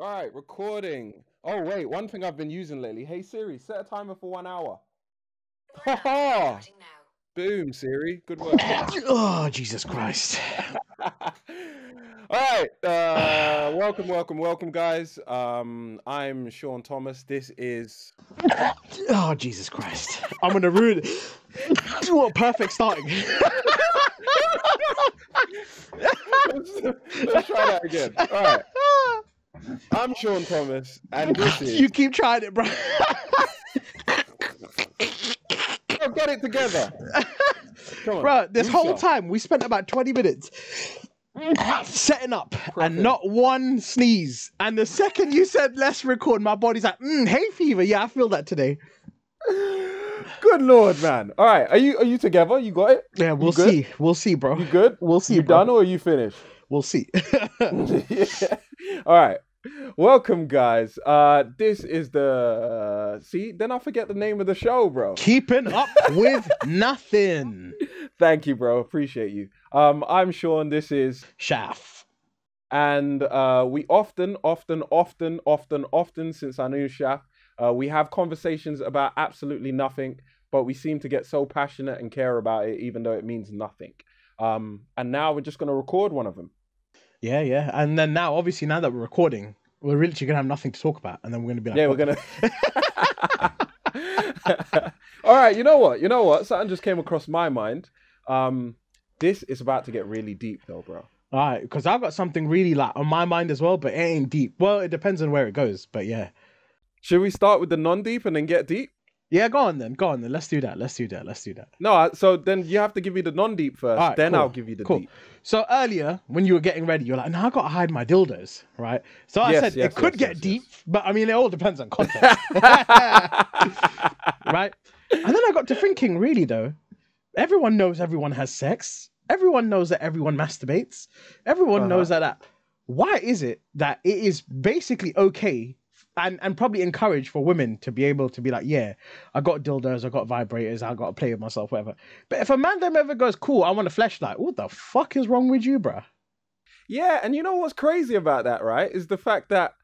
All right, recording. Oh wait, one thing I've been using lately. Hey Siri, set a timer for one hour. Ha ha! Boom, Siri. Good work. oh, Jesus Christ. All right, uh, welcome, welcome, welcome, guys. Um, I'm Sean Thomas. This is Oh, Jesus Christ. I'm going to ruin it. what a perfect starting. let's, let's try that again. All right, I'm Sean Thomas, and this is you keep trying it, bro. Oh, get it together. Come on, bro, this whole Musa. time we spent about 20 minutes setting up and not one sneeze. And the second you said let's record, my body's like, mm, hay fever. Yeah, I feel that today. Good lord, man. All right, are you are you together? You got it? Yeah, we'll see. We'll see, bro. You good? We'll see, You bro. done or are you finished? We'll see. yeah. All right. Welcome, guys. Uh, this is the uh, see. Then I forget the name of the show, bro. Keeping up with nothing. Thank you, bro. Appreciate you. Um, I'm Sean. This is, Shaf. and uh, we often, often, often, often, often since I knew Shaf, uh, we have conversations about absolutely nothing, but we seem to get so passionate and care about it, even though it means nothing. Um, and now we're just gonna record one of them. Yeah, yeah. And then now, obviously, now that we're recording, we're literally gonna have nothing to talk about, and then we're gonna be like, Yeah, we're gonna. All right, you know what? You know what? Something just came across my mind. Um, this is about to get really deep, though, bro. All right, because I've got something really like on my mind as well, but it ain't deep. Well, it depends on where it goes, but yeah. Should we start with the non-deep and then get deep? Yeah, go on then. Go on then. Let's do that. Let's do that. Let's do that. No, so then you have to give me the non-deep first. All right, then cool, I'll give you the cool. deep. So earlier, when you were getting ready, you're like, "No, I gotta hide my dildos," right? So I Yes, said yes, it could yes, get yes, deep, but I mean, it all depends on context, right? And then I got to thinking, really though, everyone knows everyone has sex. Everyone knows that everyone masturbates. Everyone Uh-huh. knows that, that. Why is it that it is basically okay and, and probably encourage for women to be able to be like, yeah, I got dildos, I got vibrators, I got to play with myself, whatever. But if a man them ever goes, cool, I want a Fleshlight, what the fuck is wrong with you, bruh? yeah, and you know what's crazy about that, right? Is the fact that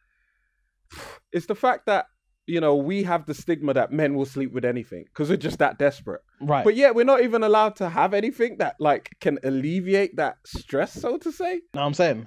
it's the fact that you know we have the stigma that men will sleep with anything because we're just that desperate. Right. But yeah, we're not even allowed to have anything that like can alleviate that stress, so to say. know what I'm saying?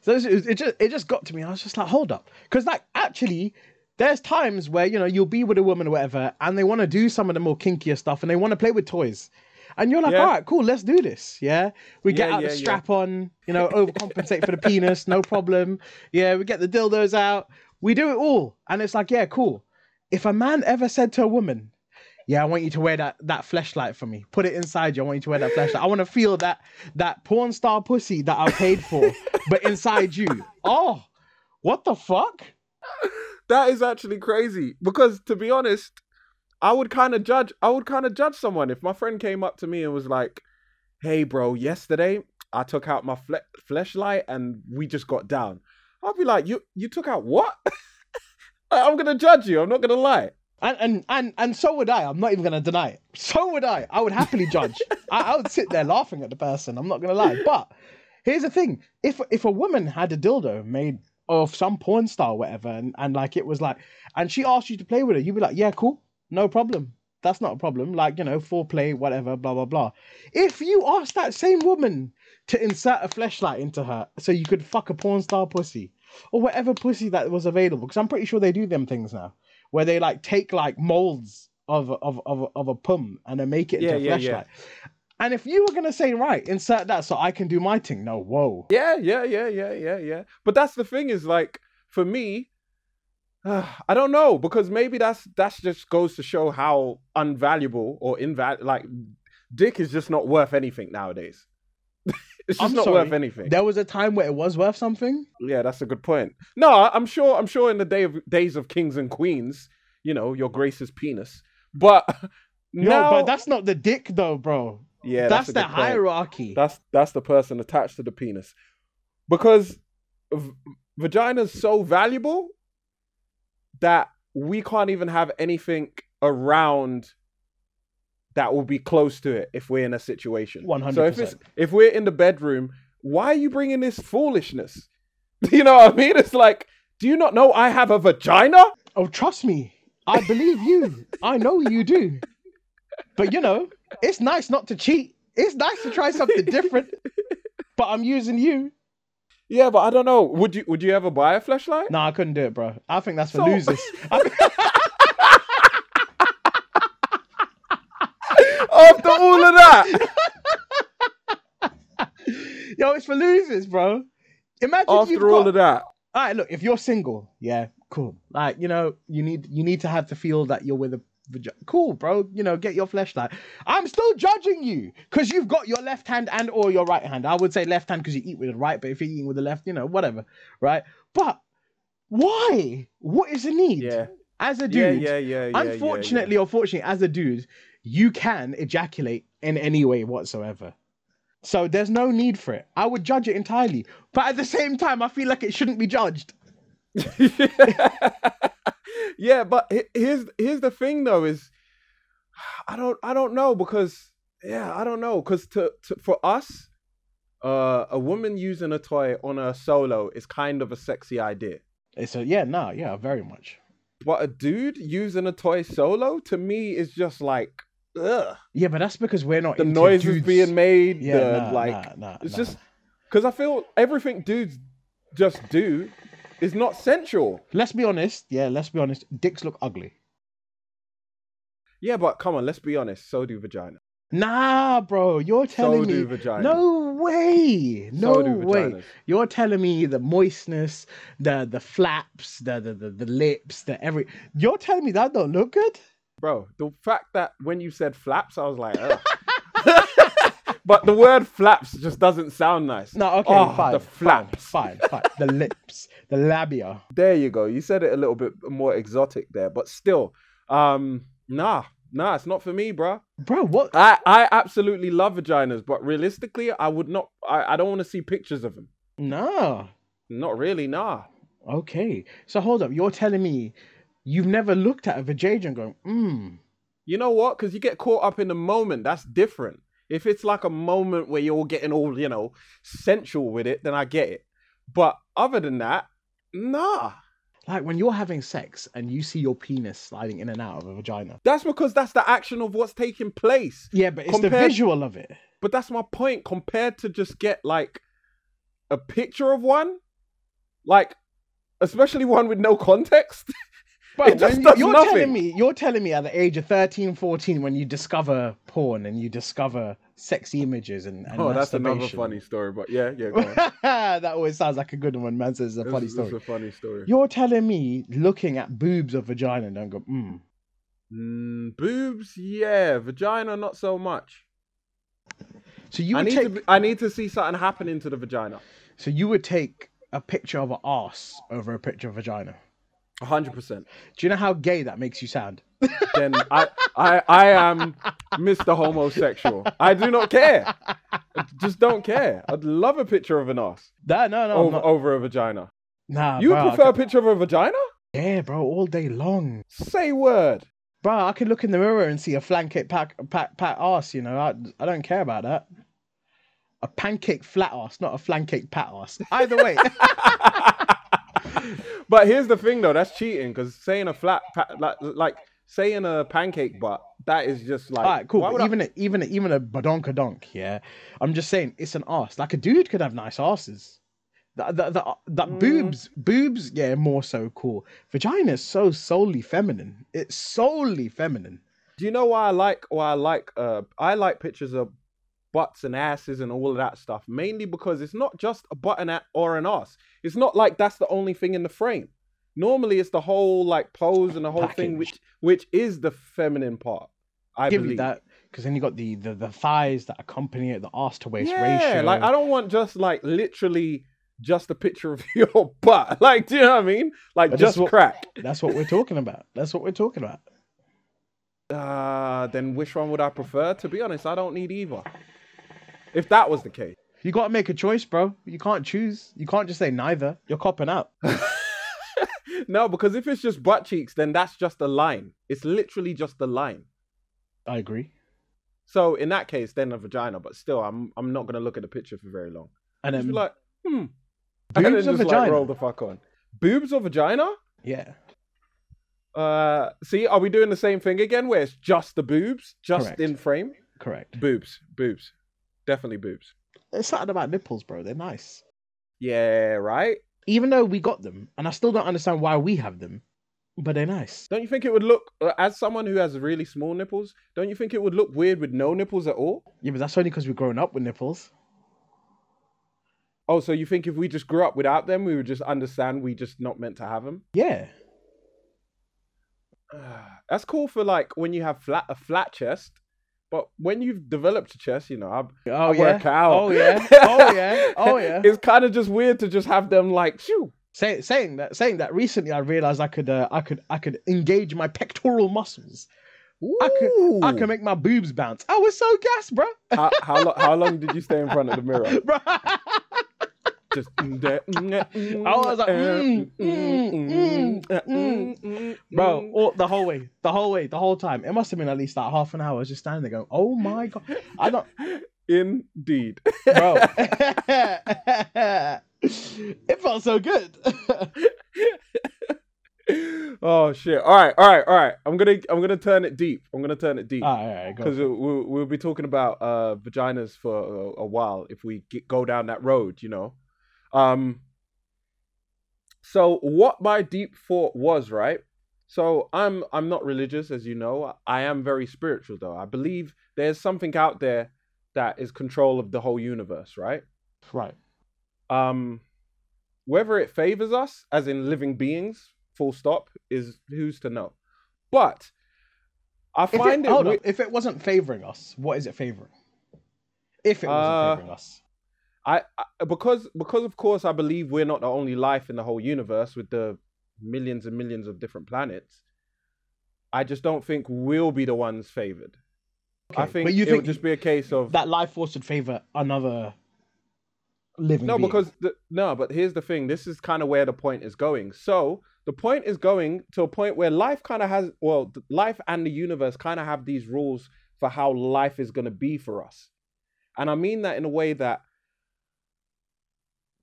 So it, it just it just got to me. I was just like, hold up, because like actually, there's times where you know you'll be with a woman or whatever, and they want to do some of the more kinkier stuff, and they want to play with toys, and you're like, Yeah. all right, cool, let's do this. Yeah, we get Yeah, out yeah, the strap on, you know, overcompensate for the penis, no problem. Yeah, we get the dildos out, we do it all, and it's like, yeah, cool. If a man ever said to a woman, yeah, I want you to wear that that Fleshlight for me. Put it inside you. I want you to wear that Fleshlight. I want to feel that that porn star pussy that I paid for, but inside you. Oh, what the fuck? That is actually crazy because to be honest, I would kind of judge. I would kind of judge someone if my friend came up to me and was like, "Hey, bro, yesterday I took out my fle- fleshlight and we just got down." I'd be like, "You you took out what?" I'm gonna judge you. I'm not gonna lie. And and and and so would I. I'm not even gonna deny it. So would I. I would happily judge. I, I would sit there laughing at the person. I'm not gonna lie. But here's the thing: if if a woman had a dildo made of some porn star, or whatever, and, and like it was like, and she asked you to play with it, you'd be like, yeah, cool, no problem. That's not a problem. Like you know, foreplay, whatever, blah blah blah. If you asked that same woman to insert a Fleshlight into her so you could fuck a porn star pussy or whatever pussy that was available, because I'm pretty sure they do them things now where they like take like molds of of of of a pum and then make it into Yeah, a Fleshlight. yeah. And if you were gonna say right, insert that so I can do my thing, no, whoa. Yeah, yeah, yeah, yeah, yeah, yeah. But that's the thing is like for me, I don't know because maybe that's that's just goes to show how unvaluable or inval like dick is just not worth anything nowadays. It's just I'm not sorry, worth anything. There was a time where it was worth something. Yeah, that's a good point. No, I'm sure. I'm sure in the day of days of kings and queens, you know, your grace's penis. But No, now, but that's not the dick though, bro. yeah, that's, a the good point. hierarchy. That's that's the person attached to the penis, because v- vagina's so valuable that we can't even have anything around that will be close to it if we're in a situation. So if it's 100%. if we're in the bedroom, why are you bringing this foolishness? You know what I mean? It's like Do you not know I have a vagina? Oh, trust me. I believe you. I know you do. But you know, it's nice not to cheat. It's nice to try something different. But I'm using you. Yeah, but I don't know. Would you would you ever buy a Fleshlight? No, I couldn't do it, bro. I think that's for So- losers. I- After all of that, Yo, it's for losers, bro. Imagine you've after all got- of that, all right, look, if you're single, yeah, cool. Like, you know, you need you need to have to feel that you're with a cool, bro. You know, get your Fleshlight. I'm still judging you because you've got your left hand and or your right hand. I would say left hand because you eat with the right, but if you're eating with the left, you know, whatever, right? But why? What is the need? yeah, As a dude, yeah, yeah, yeah. yeah, unfortunately or fortunately, as a dude, you can ejaculate in any way whatsoever. So there's no need for it. I would judge it entirely. But at the same time, I feel like it shouldn't be judged. yeah. but here's here's the thing though is I don't I don't know because yeah I don't know because to, to for us uh a woman using a toy on a solo is kind of a sexy idea It's a yeah, no, yeah, very much. but a dude using a toy solo to me is just like ugh Yeah, but that's because we're not the noises dudes. being made Yeah, the nah, like nah, nah, it's just because I feel everything dudes just do is not sensual Let's be honest. Yeah, let's be honest. Dicks look ugly. yeah but come on let's be honest so do vagina Nah, bro, you're telling so do me. vagina No way. No so way. vaginas. You're telling me the moistness, the the flaps, the the the, the lips, the every. You're telling me that don't look good. Bro. The fact that when you said flaps, I was like, Ugh. but the word flaps just doesn't sound nice. No, okay, Oh, fine, the fine, flaps. fine, fine. The lips, the labia. There you go. You said it a little bit more exotic there, but still, um, nah, nah, it's not for me, bro. Bro, what? I, I absolutely love vaginas, but realistically, I would not. I, I don't want to see pictures of them. Nah. Not really, nah. Okay. So hold up. You're telling me you've never looked at a vajayjay and going, hmm. You know what? Because you get caught up in the moment. That's different. If it's like a moment where you're getting all, you know, sensual with it, then I get it. But other than that, nah. Like when you're having sex and you see your penis sliding in and out of a vagina. That's because that's the action of what's taking place. Yeah, but it's the visual of it. But that's my point. Compared to just get like a picture of one, like especially one with no context. Bro, It just does you're nothing. telling me you're telling me at the age of 13, 14, when you discover porn and you discover sexy images and, and oh, that's another funny story. But yeah, yeah. That always sounds like a good one. Man says it's a This funny story. a funny story. You're telling me looking at boobs of vagina and don't go. Mm, boobs, yeah. Vagina, not so much. So you I need take, to. I need to see something happening to the vagina. so you would take a picture of an ass over a picture of vagina. Hundred percent. Do you know how gay that makes you sound? Then I, I, I am Mr. Homosexual. I do not care. I just don't care. I'd love a picture of an ass No, no, no. Over, over a vagina. Nah, You bro, prefer a picture of a vagina? Yeah, bro, all day long. Say word. Bro, I could look in the mirror and see a flancake pack, pack, pack ass. You know, I, I don't care about that. A pancake flat ass, not a flancake pat ass. Either way, but here's the thing, though. That's cheating because saying a flat, pa- like, like saying a pancake butt, that is just like. all right, cool. But would I- even a, even a, even a badonkadonk, yeah. I'm just saying it's an ass. Like a dude could have nice asses. That that that, the Mm. boobs, boobs, yeah, more so cool. Vagina is so solely feminine. It's solely feminine. Do you know why I like why I like uh I like pictures of butts and asses and all of that stuff mainly because it's not just a butt and a- or an ass. It's not like that's the only thing in the frame. Normally it's the whole like pose and the whole thing which which is the feminine part. I Give believe that because then you got the, the the thighs that accompany it, the ass to waist ratio. yeah, ratio. like I don't want just like literally just a picture of your butt. Like, do you know what I mean? Like But just what- crack. That's what we're talking about. That's what we're talking about. Uh then which one would I prefer? To be honest, I don't need either. If that was the case. You got to make a choice, bro. You can't choose. You can't just say neither. You're copping out. no, because if it's just butt cheeks, then that's just a line. It's literally just a line. I agree. So in that case, then a vagina. But still, I'm I'm not gonna look at the picture for very long. And then be like, hmm. Boobs or just like vagina. roll the fuck on. Boobs or vagina? Yeah. Uh, see, are we doing the same thing again, where it's just the boobs, just Correct. in frame? Correct. Boobs, boobs, definitely boobs. There's something about nipples, bro. They're nice. Yeah, right. Even though we got them, and I still don't understand why we have them, but they're nice. Don't you think it would look, uh, as someone who has really small nipples, don't you think it would look weird with no nipples at all? Yeah, but that's only because we've grown up with nipples. Oh, so you think if we just grew up without them, we would just understand we just not meant to have them? Yeah. That's cool for like when you have flat a flat chest, but when you've developed a chest, you know, I, Oh I yeah. work out. Oh yeah. Oh yeah. Oh yeah. it's kind of just weird to just have them like, shoo. Say, saying that, saying that. Recently, I realized I could, uh, I could, I could engage my pectoral muscles. I could, I could make my boobs bounce. I was so gassed, bro. how, how, lo- how long did you stay in front of the mirror? Just that. I was like, mm, mm, mm, mm. Bro, all, the whole way, the whole way, the whole time. It must have been at least like half an hour. I was just standing there going, "Oh my god!" I don't, Indeed. bro. it felt so good. oh shit! All right, all right, all right. I'm gonna I'm gonna turn it deep. I'm gonna turn it deep. all right, right, because we'll, we'll be talking about uh, vaginas for a, a while if we get, go down that road, you know. Um, so what my deep thought was, right? So I'm I'm not religious, as you know. I am very spiritual, though. I believe there's something out there that is control of the whole universe, right? Right. Um, whether it favors us, as in living beings, full stop, is who's to know. But I If find it, it, hold wi- on, if it wasn't favoring us, what is it favoring? If it wasn't Uh, favoring us, I, I because because of course I believe we're not the only life in the whole universe with the millions and millions of different planets. I just don't think we'll be the ones favored. I think but you it think would just be a case of that life force would favor another living. no, being. because the, no, but here's the thing. This is kind of where the point is going. So the point is going to a point where life kind of has well, life and the universe kind of have these rules for how life is going to be for us, and I mean that in a way that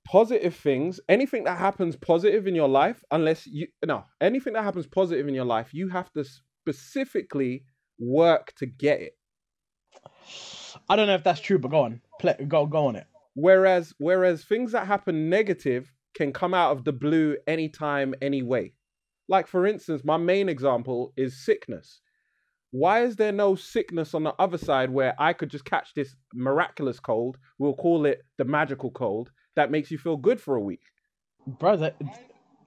positive things, anything that happens positive in your life, unless you no, anything that happens positive in your life, you have to specifically work to get it. I don't know if that's true, but go on, Play, go go on it. Whereas whereas things that happen negative can come out of the blue anytime, anyway. Like for instance, my main example is sickness. Why is there no sickness on the other side where I could just catch this miraculous cold? We'll call it the magical cold that makes you feel good for a week. brother.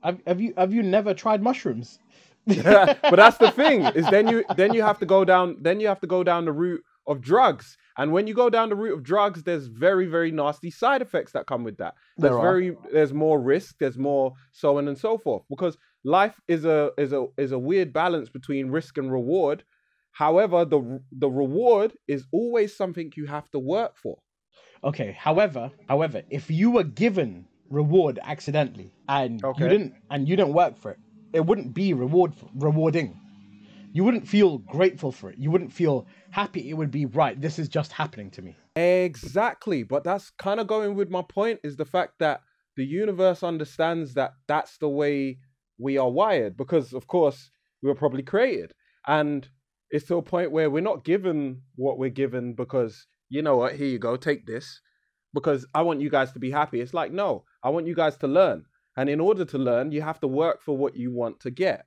Have, have you have you never tried mushrooms? but that's the thing is then you then you have to go down then you have to go down the route of drugs and when you go down the route of drugs there's very very nasty side effects that come with that there's There very there's more risk there's more so on and so forth because life is a is a is a weird balance between risk and reward however the the reward is always something you have to work for Okay. However, however, if you were given reward accidentally and Okay. you didn't and you didn't work for it, it wouldn't be reward rewarding. You wouldn't feel grateful for it. You wouldn't feel happy. It would be right. This is just happening to me. Exactly, but that's kind of going with my point is the fact that the universe understands that that's the way we are wired because of course we were probably created and it's to a point where we're not given what we're given because you know what here you go take this. Because I want you guys to be happy. It's like no I want you guys to learn. And in order to learn you have to work for what you want to get.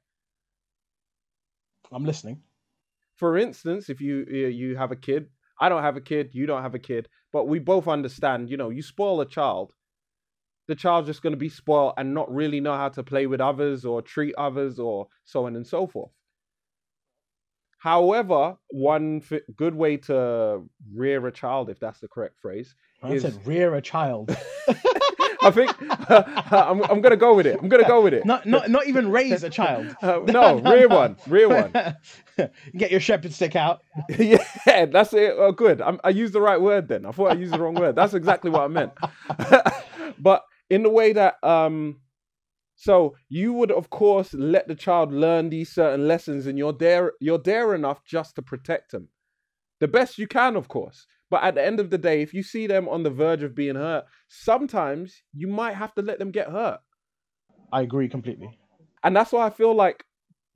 I'm listening. for instance, if you you you have a kid, I don't have a kid, you don't have a kid, but we both understand, you know, you spoil a child, the child's just going to be spoiled and not really know how to play with others or treat others or so on and so forth. However, one f- good way to rear a child, if that's the correct phrase, I Is- said rear a child. I think I'm, I'm going to go with it. I'm going to go with it. not not not even raise a child. Uh, no, rear one, rear one. Get your shepherd stick out. yeah, that's it. Oh, good. I'm, I used the right word then. I thought I used the wrong word. That's exactly what I meant. but in the way that, um, so you would of course let the child learn these certain lessons, and you're there. You're there enough just to protect them, the best you can, of course. But at the end of the day, if you see them on the verge of being hurt, sometimes you might have to let them get hurt. I agree completely. and that's why I feel like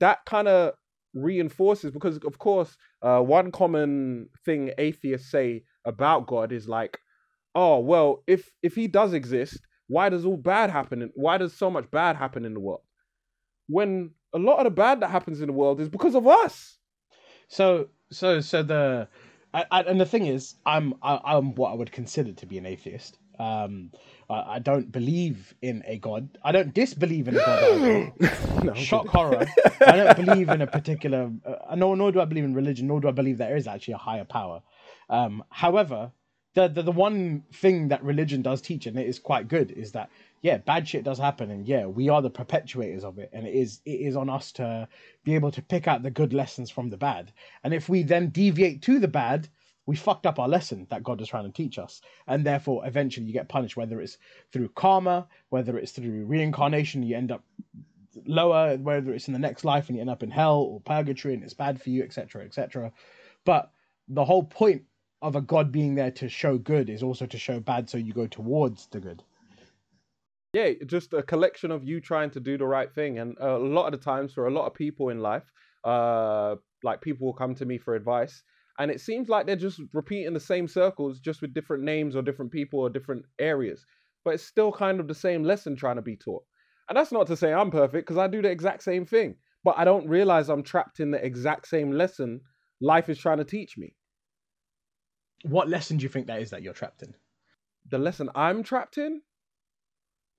that kind of reinforces because of course uh, one common thing atheists say about God is like, oh well, if if he does exist, why does all bad happen? in- Why does so much bad happen in the world? When a lot of the bad that happens in the world is because of us. So so so the I, I, and the thing is, I'm I, I'm what I would consider to be an atheist. Um, I, I don't believe in a god. I don't disbelieve in a god. No, Shock horror. I don't believe in a particular. Uh, nor nor do I believe in religion. Nor do I believe there is actually a higher power. Um, however, the, the the one thing that religion does teach, and it is quite good, is that yeah, bad shit does happen, and yeah, we are the perpetuators of it, and it is it is on us to be able to pick out the good lessons from the bad. And if we then deviate to the bad, we fucked up our lesson that God is trying to teach us, and therefore eventually you get punished, whether it's through karma, whether it's through reincarnation, you end up lower, whether it's in the next life and you end up in hell or purgatory and it's bad for you, etc., etc. But the whole point of a God being there to show good is also to show bad, so you go towards the good. yeah, just a collection of you trying to do the right thing. And a lot of the times, for a lot of people in life, uh, like people will come to me for advice, and it seems like they're just repeating the same circles, just with different names or different people or different areas. But it's still kind of the same lesson trying to be taught. And that's not to say I'm perfect, because I do the exact same thing. But I don't realize I'm trapped in the exact same lesson life is trying to teach me. What lesson do you think that is that you're trapped in? the lesson I'm trapped in?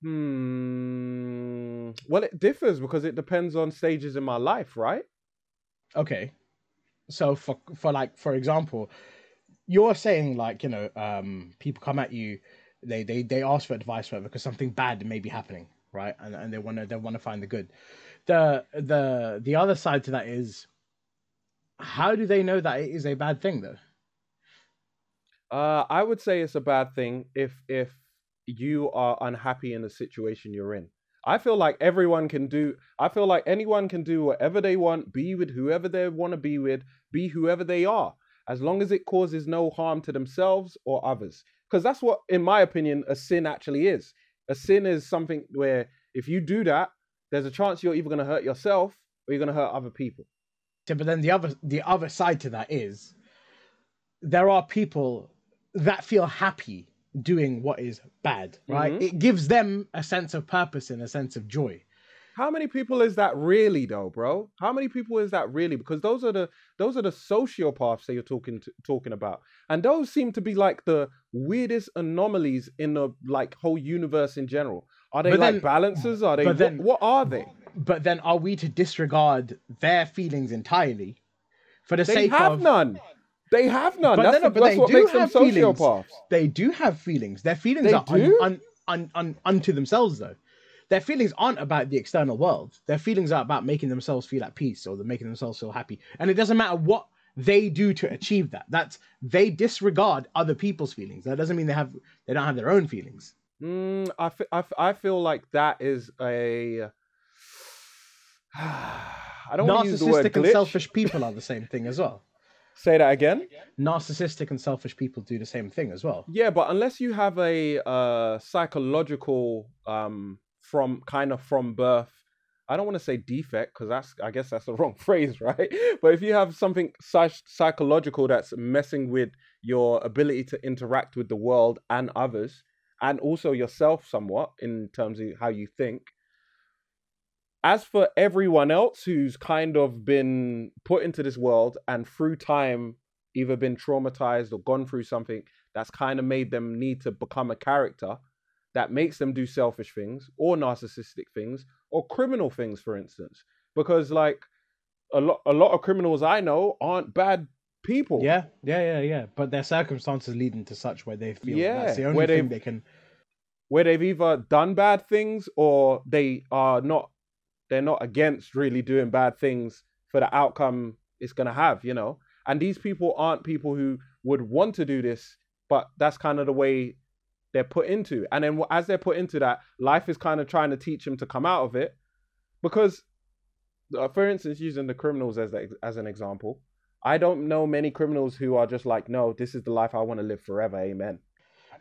Hmm. Well, it differs because it depends on stages in my life, right? Okay. So for for like for example, you're saying like you know um people come at you, they they they ask for advice whatever because something bad may be happening, right? And and they want to they want to find the good. The the the other side to that is, how do they know that it is a bad thing though? Uh, I would say it's a bad thing if if you are unhappy in the situation you're in. I feel like everyone can do. I feel like anyone can do whatever they want, be with whoever they want to be with, be whoever they are, as long as it causes no harm to themselves or others. Because that's what, in my opinion, a sin actually is. A sin is something where if you do that, there's a chance you're either going to hurt yourself or you're going to hurt other people. Yeah, but then the other the other side to that is there are people that feel happy doing what is bad, right? Mhm. It gives them a sense of purpose and a sense of joy. How many people is that really though, bro? How many people is that really? Because those are the those are the sociopaths that you're talking to, talking about, and those seem to be like the weirdest anomalies in the like whole universe in general. Are they But like then- balances? Are they? What, then- what are they? But then are we to disregard their feelings entirely for the They sake have of none. They have none. But that's then- the- but that's they what do makes them have feelings. sociopaths. they do have feelings. Their feelings They are un, un, un, un, unto themselves though. Their feelings aren't about the external world. Their feelings are about making themselves feel at peace or making themselves feel happy. And it doesn't matter what they do to achieve that. That's they disregard other people's feelings. That doesn't mean they have they don't have their own feelings. Mm, I, fe- I, f- I feel like that is a. I don't want to use the word Narcissistic and selfish people are the same thing as well. Say that again. Narcissistic and selfish people do the same thing as well. Yeah, but unless you have a uh, psychological um, from kind of from birth, I don't want to say defect because that's I guess that's the wrong phrase, right? But if you have something psych- psychological that's messing with your ability to interact with the world and others, and also yourself somewhat in terms of how you think. As for everyone else who's kind of been put into this world and through time either been traumatized or gone through something that's kind of made them need to become a character that makes them do selfish things or narcissistic things or criminal things for instance because like a lot a lot of criminals i know aren't bad people Yeah, yeah, yeah, yeah. But their circumstances leading to such where they feel Yeah, that's the only where thing they can where they've either done bad things or they are not they're not against really doing bad things for the outcome it's going to have you know? And these people aren't people who would want to do this but that's kind of the way they're put into. And then as they're put into that life is kind of trying to teach them to come out of it. Because uh, for instance using the criminals as a, as an example i don't know many criminals who are just like no this is the life i want to live forever amen.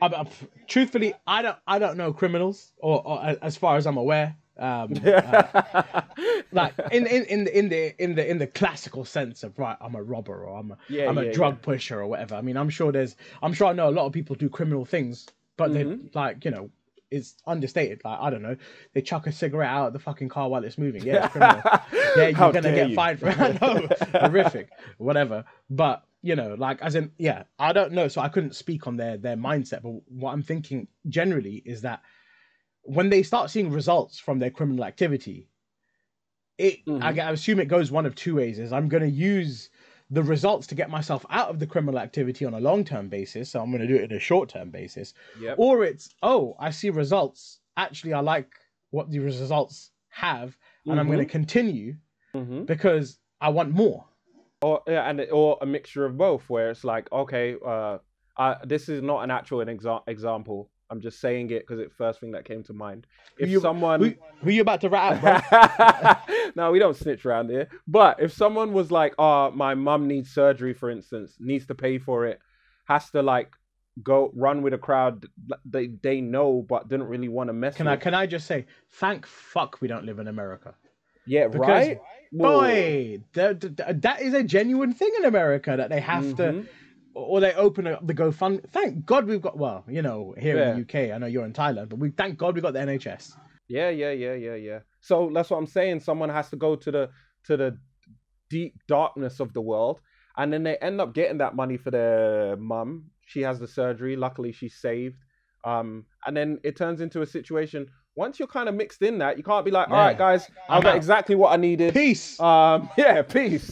I, I- truthfully, I don't I don't know criminals, or, or as far as I'm aware, Um, uh, like in, in, in the in the in the in the classical sense of right, I'm a robber or I'm a Yeah, am a drug yeah. pusher or whatever. I mean, I'm sure there's I'm sure I know a lot of people do criminal things, but they Mhm. like you know it's understated. Like I don't know, they chuck a cigarette out of the fucking car while it's moving. Yeah, it's criminal. yeah, you're gonna get you. fined for I know, horrific, whatever. But you know, like as in, yeah, I don't know, so I couldn't speak on their their mindset. But what I'm thinking generally is that when they start seeing results from their criminal activity, it I, Mhm. g- I assume it goes one of two ways. Is I'm going to use the results to get myself out of the criminal activity on a long term basis, so I'm going to do it in a short term basis, Yep. or it's oh I see results. Actually, I like what the results have, and I'm going to continue Mhm. because I want more. or yeah, and or a mixture of both, where it's like, okay, uh, I, this is not an actual an exa- example. I'm just saying it because it's first thing that came to mind. If you- someone, Who, who you about to rat out, bro? no, we don't snitch around here. But if someone was like, "Oh, my mum needs surgery," for instance, needs to pay for it, has to like go run with a crowd they they know but didn't really want to mess Can I can I just say thank fuck we don't live in America. yeah, because- right. Boy, that, that- is a genuine thing in America that they have to, Mhm. Or they open up the GoFund. Thank God we've got. Well, you know, here in the UK, I know you're in Thailand, but we thank God we got the NHS. Yeah, yeah, yeah, yeah, yeah. So that's what I'm saying. Someone has to go to the to the deep darkness of the world, and then they end up getting that money for their mum. She has the surgery. Luckily, she's saved. Um, and then it turns into a situation. Once you're kind of mixed in that, you can't be like, all right, Yeah. guys, I got exactly what I needed. Peace. Um, yeah, peace.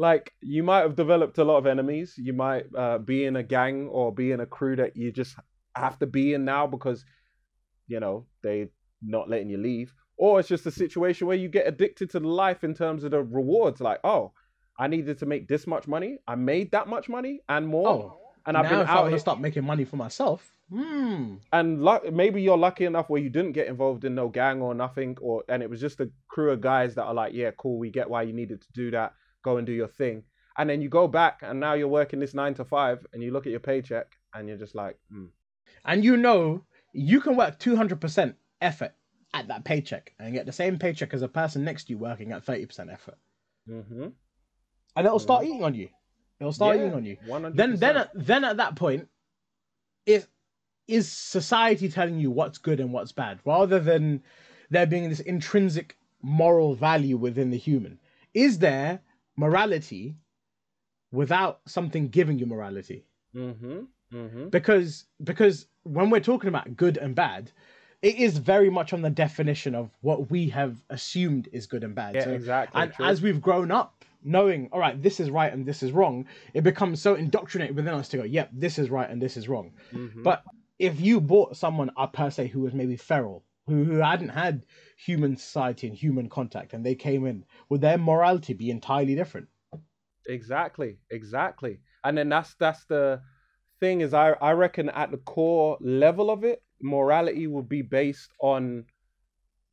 Like you might have developed a lot of enemies. You might uh, be in a gang or be in a crew that you just have to be in now because you know they not letting you leave. Or it's just a situation where you get addicted to the life in terms of the rewards. Like, oh, I needed to make this much money. I made that much money and more. oh, and I've now been if out here. to start making money for myself, hmm, And luck, maybe you're lucky enough where you didn't get involved in no gang or nothing, or and it was just a crew of guys that are like, yeah, cool, we get why you needed to do that. Go and do your thing. And then you go back, and now you're working this nine to five, and you look at your paycheck, and you're just like, mm. and you know you can work two hundred percent effort at that paycheck and get the same paycheck as a person next to you working at thirty percent effort, mm-hmm. and it'll start eating on you. It'll start Yeah, eating on you. 100%. then then at, then at that point is is society telling you what's good and what's bad rather than there being this intrinsic moral value within the human is there morality without something giving you morality mm-hmm. Mm-hmm. because because when we're talking about good and bad it is very much on the definition of what we have assumed is good and bad Yeah, So- exactly. and true. as we've grown up knowing all right this is right and this is wrong it becomes so indoctrinated within us to go yep this is right and this is wrong Mhm. but if you bought someone uh, per se who was maybe feral who, who hadn't had human society and human contact and they came in would their morality be entirely different Exactly, exactly. And then that's that's the thing is I I reckon at the core level of it, morality will be based on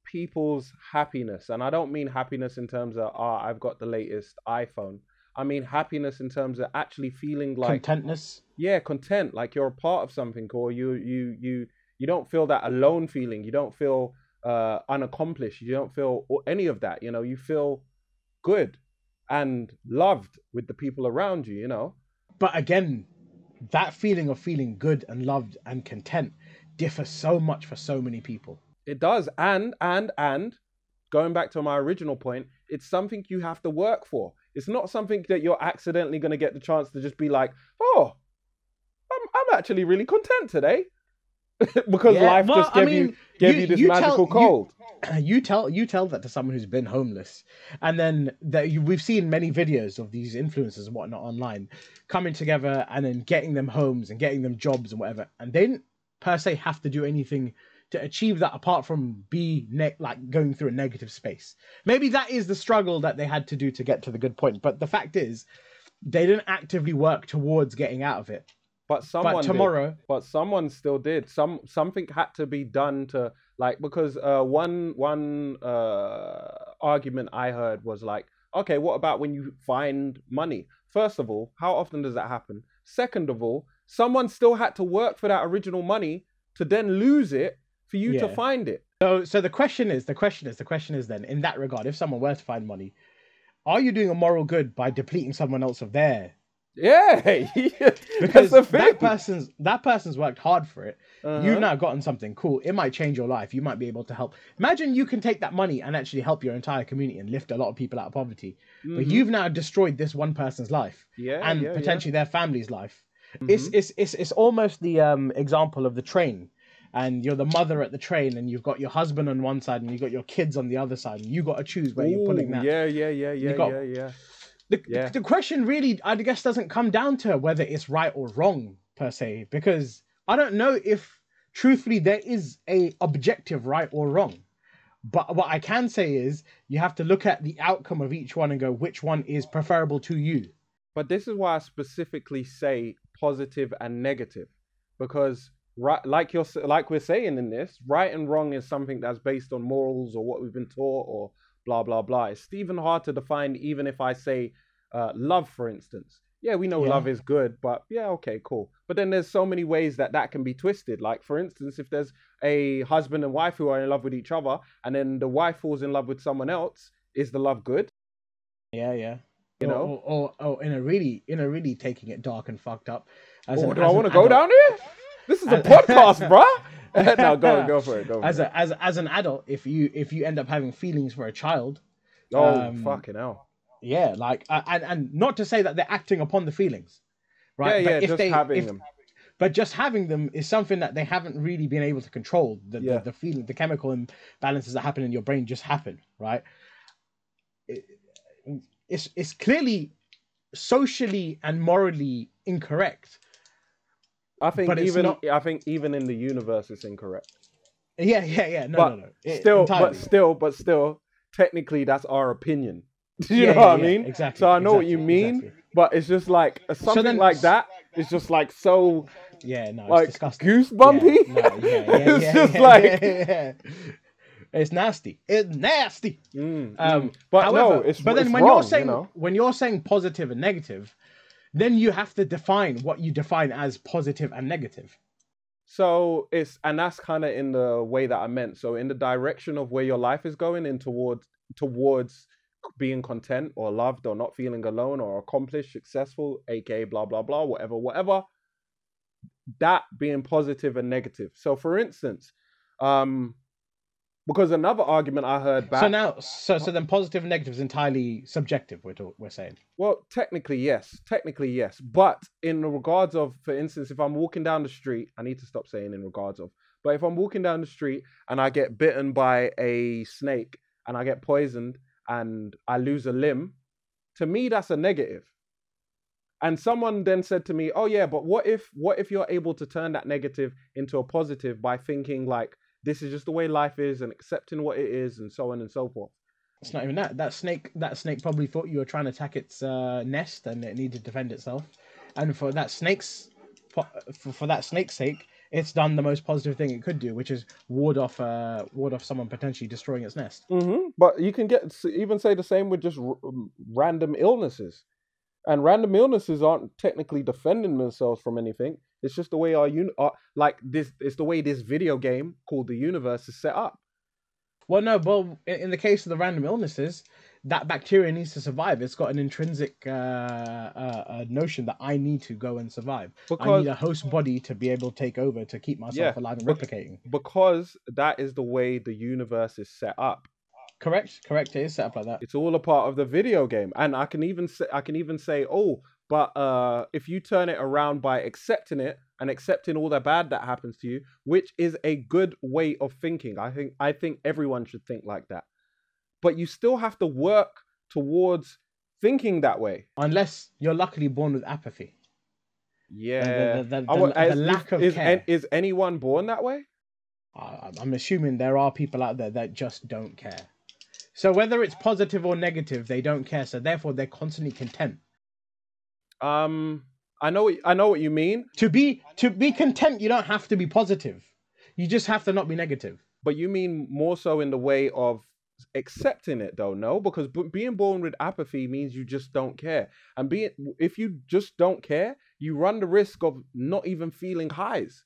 people's happiness. And I don't mean happiness in terms of ah I've got the latest iPhone. I mean happiness in terms of actually feeling like contentness yeah, content, like you're a part of something or you you you you don't feel that alone feeling. You don't feel uh unaccomplished. You don't feel any of that, you know. You feel good and loved with the people around you, you know. but again that feeling of feeling good and loved and content differs so much for so many people It does. And and and going back to my original point, it's something you have to work for. It's not something that you're accidentally going to get the chance to just be like, "Oh, I'm I'm actually really content today." because Yeah, life well, just I gave you gave you- you, this you magical you- cold. you tell you tell that to someone who's been homeless and then that you, we've seen many videos of these influencers and whatnot online coming together and then getting them homes and getting them jobs and whatever and they didn't per se have to do anything to achieve that apart from be ne- like going through a negative space maybe that is the struggle that they had to do to get to the good point but the fact is they didn't actively work towards getting out of it But someone but did. tomorrow but someone still did some something had to be done to like because uh one one uh argument i heard was like okay what about when you find money first of all how often does that happen second of all someone still had to work for that original money to then lose it for you to find it So, so the question is, the question is, the question is then, in that regard, if someone were to find money, are you doing a moral good by depleting someone else of their? Yeah, Because that's the thing. that person's that person's worked hard for it. Uh-huh. You've now gotten something cool. It might change your life. You might be able to help. Imagine you can take that money and actually help your entire community and lift a lot of people out of poverty. But Mhm. you've now destroyed this one person's life yeah, and yeah, yeah. potentially their family's life. It's, Mhm. it's it's it's almost the um example of the train. And you're the mother at the train, and you've got your husband on one side, and you've got your kids on the other side, and you got to choose where you're pulling Ooh, that. Yeah, yeah, yeah, yeah, got- yeah, yeah. The, Yeah. the question really, I guess, doesn't come down to whether it's right or wrong per se, because I don't know if, truthfully, there is a objective right or wrong. But what I can say is you have to look at the outcome of each one and go which one is preferable to you. But this is why I specifically say positive and negative, because right, like you're like we're saying in this, right and wrong is something that's based on morals or what we've been taught or blah blah blah. It's even hard to define, even if I say uh, love, for instance. Yeah, we know Yeah. love is good, but yeah, okay, cool. But then there's so many ways that that can be twisted. Like, for instance, if there's a husband and wife who are in love with each other, and then the wife falls in love with someone else, is the love good? Yeah, yeah. You or, know? or, or, or in a really, in a really taking it dark and fucked up. As Oh, an- do I want to go down here? This is a podcast, bruh. no, go go for it. Go for As it. a, as as an adult, if you if you end up having feelings for a child, oh, um, fucking hell. yeah, like uh, and and not to say that they're acting upon the feelings, right? yeah, yeah, but if just they, having if- them. but just having them is something that they haven't really been able to control. The Yeah. the, the feeling, the chemical imbalances that happen in your brain just happen, right? It, it's it's clearly socially and morally incorrect. I think even not- I think even in the universe it's incorrect. Yeah, yeah, yeah. No, But no, no. It- still, entirely. but still, but still, technically that's our opinion. Do you Yeah, know yeah, what I mean? Exactly. So I know what you mean, exactly. but it's just like uh, something then- like that. It's just like so Yeah, no, it's like disgusting. goosebumpy. Yeah, no, yeah, yeah, it's yeah, just yeah, like yeah, yeah. it's nasty. It's nasty. Mm, Um, mm. but however, no, it's but then when wrong, you're saying you know? when you're saying positive and negative, then you have to define what you define as positive and negative. So it's and that's kind of in the way that I meant. So in the direction of where your life is going in towards towards being content or loved or not feeling alone or accomplished, successful, aka blah blah blah, whatever, whatever. That being positive and negative. So for instance, um, because another argument I heard back. So now, so so then positive and negative is entirely subjective. We're talk, we're saying. Well, technically, yes. Technically, yes. But in the regards of, for instance, if I'm walking down the street, I need to stop saying in regards of, but if I'm walking down the street and I get bitten by a snake and I get poisoned and I lose a limb, to me, that's a negative. And someone then said to me, "Oh yeah, but what if what if you're able to turn that negative into a positive by thinking like this is just the way life is and accepting what it is and so on and so forth." It's not even that. That snake, that snake probably thought you were trying to attack its uh, nest and it needed to defend itself. And for that snake's, for, for that snake's sake, it's done the most positive thing it could do, which is ward off, uh, ward off someone potentially destroying its nest. hmm But you can get even say the same with just r- um, random illnesses, and random illnesses aren't technically defending themselves from anything. It's just the way our un- our, like this. It's the way this video game called the universe is set up. Well, no, well, in, the case of the random illnesses, that bacteria needs to survive. It's got an intrinsic uh, uh, uh, notion that I need to go and survive. I need a host body to be able to take over to keep myself Yeah, alive and replicating. because that is the way the universe is set up. Correct, correct. It is set up like that. It's all a part of the video game, and I can even say I can even say, oh, but uh, if you turn it around by accepting it and accepting all the bad that happens to you, which is a good way of thinking. I think I think everyone should think like that, but you still have to work towards thinking that way. Unless you're luckily born with apathy. Yeah. the- the- the- the lack of is, care. is anyone born that way? I- I'm assuming there are people out there that just don't care. So whether it's positive or negative, they don't care. So therefore, they're constantly content. Um, I know what, I know what you mean, To be to be content, you don't have to be positive. You just have to not be negative. but you mean more so in the way of accepting it though no because b- being born with apathy means you just don't care and being if you just don't care you run the risk of not even feeling highs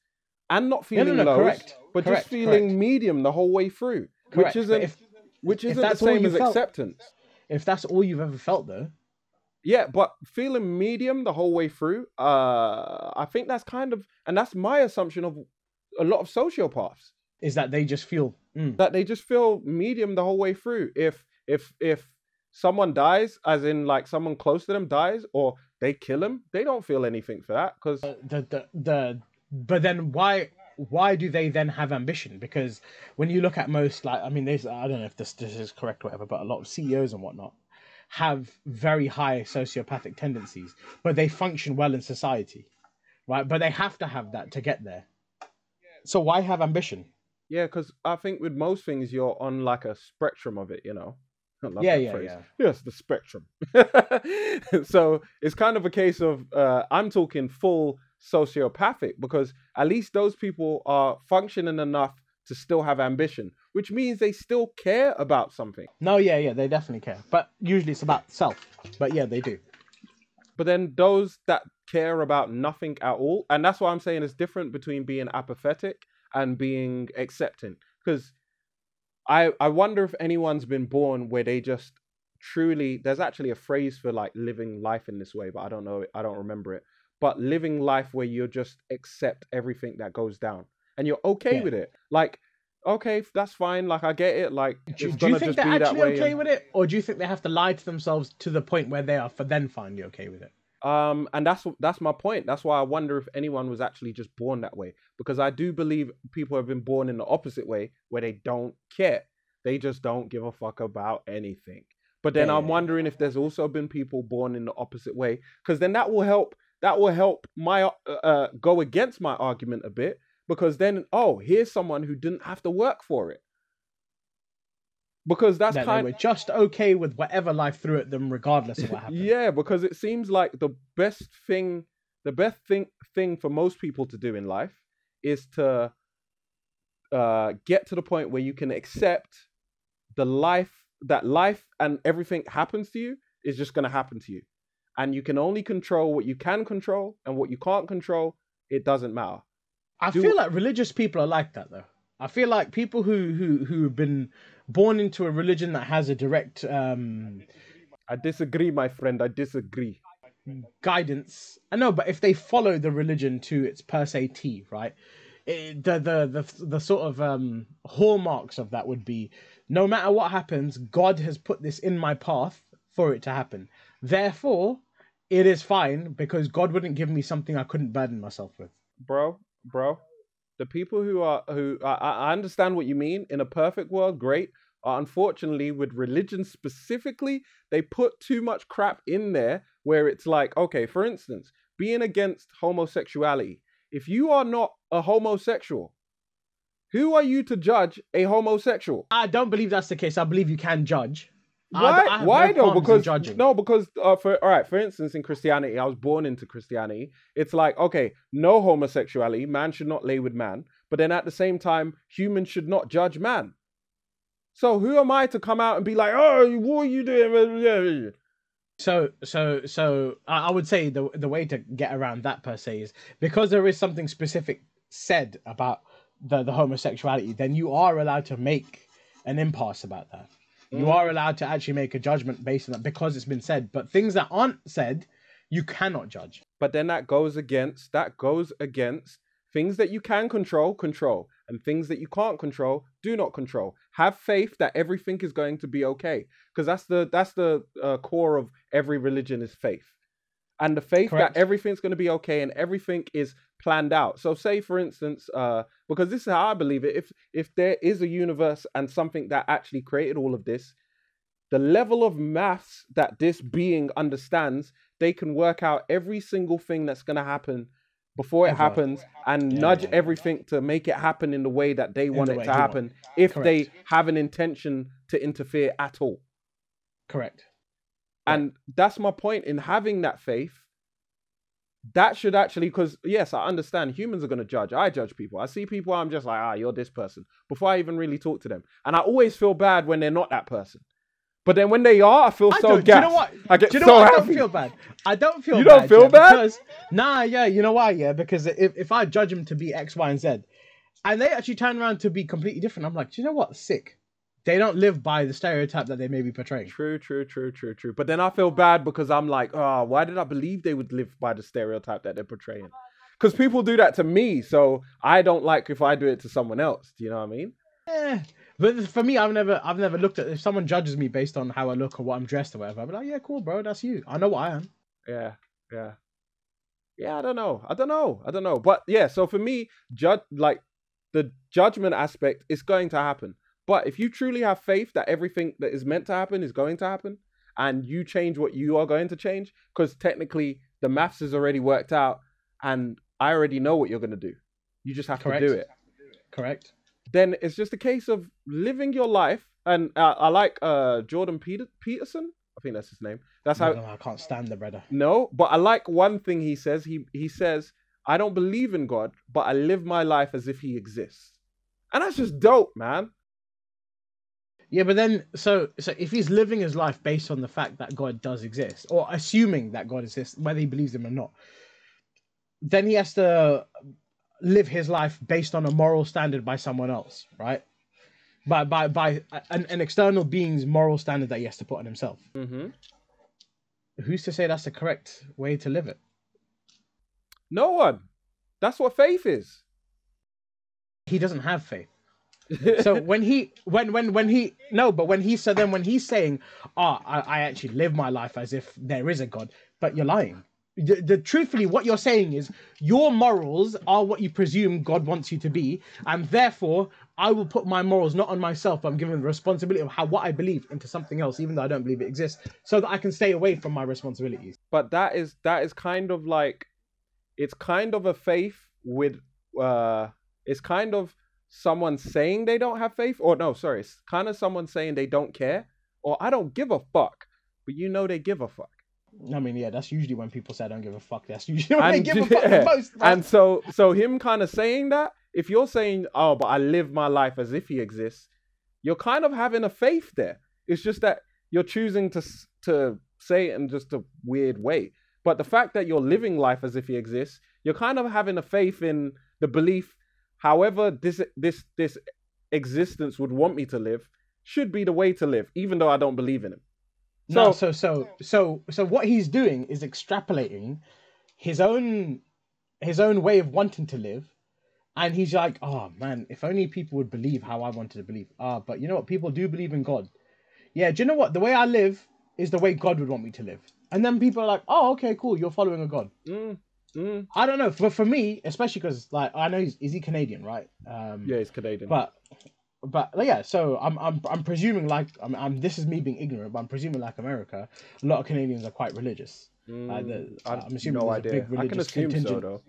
and not feeling no, no, lows, correct. but correct, just feeling correct, medium the whole way through, correct. which isn't if, which isn't the same as felt- acceptance. if that's all you've ever felt, though, Yeah, but feeling medium the whole way through, uh, I think that's kind of, and that's my assumption of a lot of sociopaths is that they just feel. mm, that they just feel medium the whole way through. If if if someone dies, as in like someone close to them dies, or they kill him, they don't feel anything for that because the, the the but then why why do they then have ambition because when you look at most like i mean there's i don't know if this, this is correct or whatever but a lot of ceos and whatnot have very high sociopathic tendencies but they function well in society right but they have to have that to get there so why have ambition yeah, because I think with most things you're on like a spectrum of it, you know. Love yeah yeah phrase. yeah Yes, the spectrum. so it's kind of a case of uh, I'm talking full sociopathic because at least those people are functioning enough to still have ambition, which means they still care about something. no yeah yeah they definitely care but usually it's about self but yeah they do But then those that care about nothing at all, and that's why I'm saying it's different between being apathetic and being accepting. Because I I wonder if anyone's been born where they just truly there's actually a phrase for like living life in this way, but I don't know I don't remember it. But living life where you just accept everything that goes down and you're okay Yeah. with it. Like, okay, that's fine. Like I get it. Like do, do you think they're actually okay and- with it or do you think they have to lie to themselves to the point where they are for then finally okay with it Um, and that's that's my point. That's why I wonder if anyone was actually just born that way. Because I do believe people have been born in the opposite way, where they don't care. They just don't give a fuck about anything. But then Yeah, I'm wondering if there's also been people born in the opposite way, because then that will help. That will help my uh, uh, go against my argument a bit. Because then, oh, here's someone who didn't have to work for it. Because that's that kind they were just okay with whatever life threw at them, regardless of what happened. Yeah, because it seems like the best thing, the best thing thing for most people to do in life is to uh, get to the point where you can accept the life that life and everything happens to you is just going to happen to you, and you can only control what you can control, and what you can't control, it doesn't matter. I Do- feel like religious people are like that though. I feel like people who who who have been born into a religion that has a direct um I disagree, my friend. I disagree. guidance. I know, but if they follow the religion to its per se T, right? It, the, the the the sort of um hallmarks of that would be no matter what happens, God has put this in my path for it to happen. Therefore, it is fine because God wouldn't give me something I couldn't burden myself with. bro, bro. The people who are who I, I understand what you mean. In a perfect world, great. Unfortunately, with religion specifically, they put too much crap in there where it's like, okay, for instance, being against homosexuality. If you are not a homosexual, who are you to judge a homosexual? I don't believe that's the case. I believe you can judge. I- Why? I have why no though? Because no, because uh, for all right, for instance, in Christianity, I was born into Christianity. It's like okay, no homosexuality. Man should not lay with man. But then at the same time, humans should not judge man. So who am I to come out and be like, oh, what are you doing? So, so, so, I I would say the the way to get around that per se is because there is something specific said about the the homosexuality. Then you are allowed to make an impasse about that. You Mm. are allowed to actually make a judgment based on that because it's been said. But things that aren't said, you cannot judge. But then that goes against that goes against things that you can control, control, and things that you can't control, do not control. Have faith that everything is going to be okay, because that's the that's the uh, core of every religion is faith, and the faith Correct. that everything's going to be okay and everything is planned out. So, say for instance, uh, because this is how I believe it, if if there is a universe and something that actually created all of this, the level of maths that this being understands, they can work out every single thing that's going to happen before it Ever. happens and Yeah, nudge yeah, yeah. everything to make it happen in the way that they want the it to they want. happen if they have an intention to interfere at all. Correct. And that's my point in having that faith. That should actually, because yes, I understand humans are going to judge. I judge people. I see people, I'm just like, ah, you're this person before I even really talk to them. And I always feel bad when they're not that person. But then when they are, I feel I so. Do you know what? I get do you know so what? I happy. don't feel bad. I don't feel. You don't bad, feel yeah, bad? Because nah, yeah. You know why? Yeah, because if, if I judge him to be X, Y, and Z, and they actually turn around to be completely different. I'm like, do you know what? Sick. They don't live by the stereotype that they may be portraying. True, true, true, true, true. But then I feel bad because I'm like, oh, why did I believe they would live by the stereotype that they're portraying? Because people do that to me, so I don't like if I do it to someone else. Do you know what I mean? Eh. But for me, I've never, I've never looked at if someone judges me based on how I look or what I'm dressed or whatever. I'm like, yeah, cool, bro, that's you. I know what I am. Yeah, yeah, yeah. I don't know. I don't know. I don't know. But yeah, so for me, judge like the judgment aspect is going to happen. But if you truly have faith that everything that is meant to happen is going to happen, and you change what you are going to change, because technically the maths is already worked out, and I already know what you're going to do. You just have Correct. to do it. Correct. Then it's just a case of living your life. And uh, I like uh, Jordan Peter- Peterson. I think that's his name. That's how. No, I can't stand the brother. No, but I like one thing he says. He he says, "I don't believe in God, but I live my life as if He exists," and that's just dope, man. Yeah, but then so so if he's living his life based on the fact that God does exist, or assuming that God exists, whether he believes him or not, then he has to live his life based on a moral standard by someone else, right? By by by an, an external being's moral standard that he has to put on himself. Mm-hmm. Who's to say that's the correct way to live it? No one. That's what faith is. He doesn't have faith. So when he when when when he no but when he so then when he's saying oh I, I actually live my life as if there is a god but you're lying. The, the truthfully what you're saying is your morals are what you presume god wants you to be and therefore i will put my morals not on myself. But i'm given the responsibility of how what i believe into something else even though i don't believe it exists so that i can stay away from my responsibilities. But that is that is kind of like it's kind of a faith with uh it's kind of someone saying they don't have faith or no sorry it's kind of someone saying they don't care or i don't give a fuck but you know they give a fuck I mean, yeah, that's usually when people say I don't give a fuck. That's usually when and, they give a fuck the most. man. and so so him kind of saying that if you're saying oh but i live my life as if he exists you're kind of having a faith there it's just that you're choosing to to say it in just a weird way but the fact that you're living life as if he exists you're kind of having a faith in the belief however this this this existence would want me to live should be the way to live even though i don't believe in him No, So- so so so so what he's doing is extrapolating his own his own way of wanting to live, and he's like, oh man, if only people would believe how I wanted to believe. Ah, but you know what? People do believe in God. Yeah, do you know what? The way I live is the way God would want me to live. And then people are like, oh, okay, cool, you're following a God. Mm, mm. I don't know. For for me, especially because like I know he's is he Canadian, right? Um, yeah he's canadian but but like, yeah, so I'm I'm I'm presuming like I'm, I'm this is me being ignorant, but I'm presuming like America, a lot of Canadians are quite religious. like the- Mm, I'm assuming no idea. I can assume so though.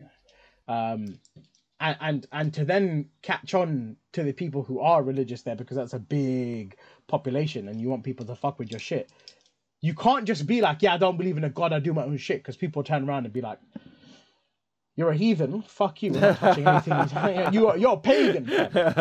Um, and, and and to then catch on to the people who are religious there because that's a big population, and you want people to fuck with your shit. You can't just be like, yeah, I don't believe in a god, I do my own shit, because people turn around and be like, you're a heathen. Fuck you. We're not touching anything. you are, you're a pagan.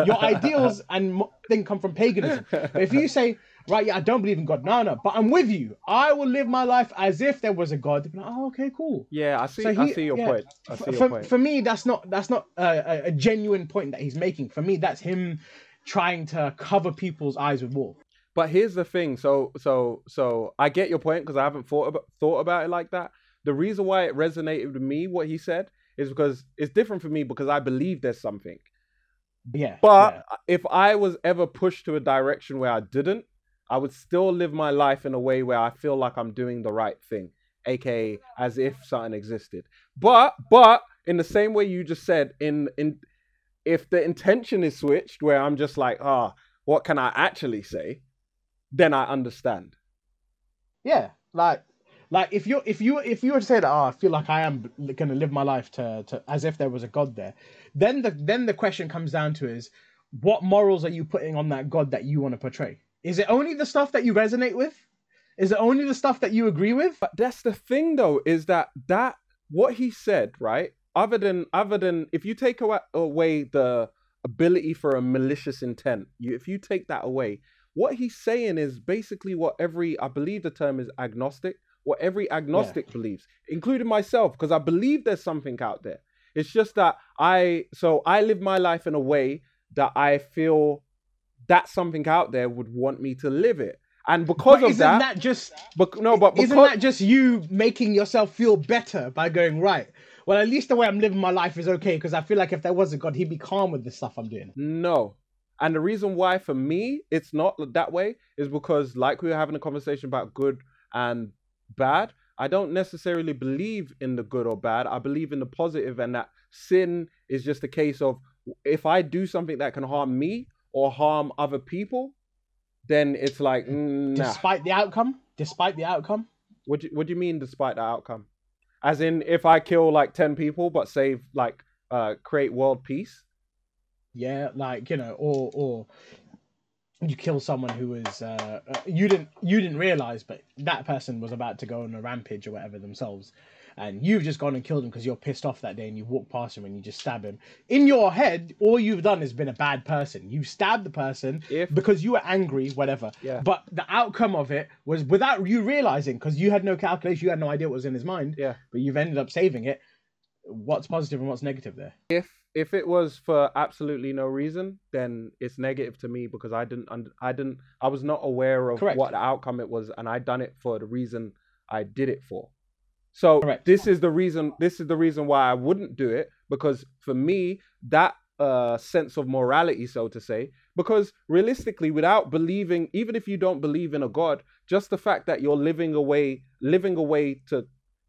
Your ideals and thing come from paganism. But if you say, right, yeah, I don't believe in God. No, no, but I'm with you. I will live my life as if there was a God. Like, oh, okay, cool. Yeah, I see. So I see your yeah, point. I see For, your point. for me, that's not that's not a, a, a genuine point that he's making. For me, that's him trying to cover people's eyes with wool. But here's the thing. So so so I get your point because I haven't thought about thought about it like that. The reason why it resonated with me what he said is because it's different for me because I believe there's something. Yeah. But yeah. if I was ever pushed to a direction where I didn't, I would still live my life in a way where I feel like I'm doing the right thing, aka as if something existed. But but in the same way you just said, in in if the intention is switched where I'm just like, ah, what can I actually say? Then I understand. Yeah, like like if you if you if you were to say that oh, I feel like I am gonna live my life to, to as if there was a god there, then the then the question comes down to is what morals are you putting on that god that you want to portray? Is it only the stuff that you resonate with? Is it only the stuff that you agree with? But that's the thing though, is that that what he said, right? Other than other than if you take awa- away the ability for a malicious intent, you if you take that away, what he's saying is basically what every I believe the term is agnostic, what every agnostic believes, including myself, because I believe there's something out there. It's just that I so I live my life in a way that I feel that something out there would want me to live it. And because But of isn't that, that just bec- no, but isn't that just you making yourself feel better by going right? Well, at least the way I'm living my life is okay because I feel like if there was a God, he'd be calm with the stuff I'm doing. No. And the reason why for me it's not that way is because like we were having a conversation about good and bad, I don't necessarily believe in the good or bad. I believe in the positive and that sin is just a case of if I do something that can harm me or harm other people, then it's like mm, nah. Despite the outcome, despite the outcome. What do, what do you mean despite the outcome? As in if I kill like 10 people but save like uh create world peace? Yeah, like you know, or or you kill someone who was uh, uh, you didn't you didn't realize, but that person was about to go on a rampage or whatever themselves, and you've just gone and killed him because you're pissed off that day, and you walk past him and you just stab him. In your head, all you've done is been a bad person. You stabbed the person If- because you were angry, whatever. Yeah. But the outcome of it was without you realizing, because you had no calculation, you had no idea what was in his mind. Yeah. But you've ended up saving it. What's positive and what's negative there? if if it was for absolutely no reason, then it's negative to me because I didn't I didn't I was not aware of Correct. what the outcome it was, and I done it for the reason I did it for. So Correct. this is the reason. This is the reason why I wouldn't do it because for me that uh, sense of morality, so to say, because realistically, without believing, even if you don't believe in a god, just the fact that you're living away, living away to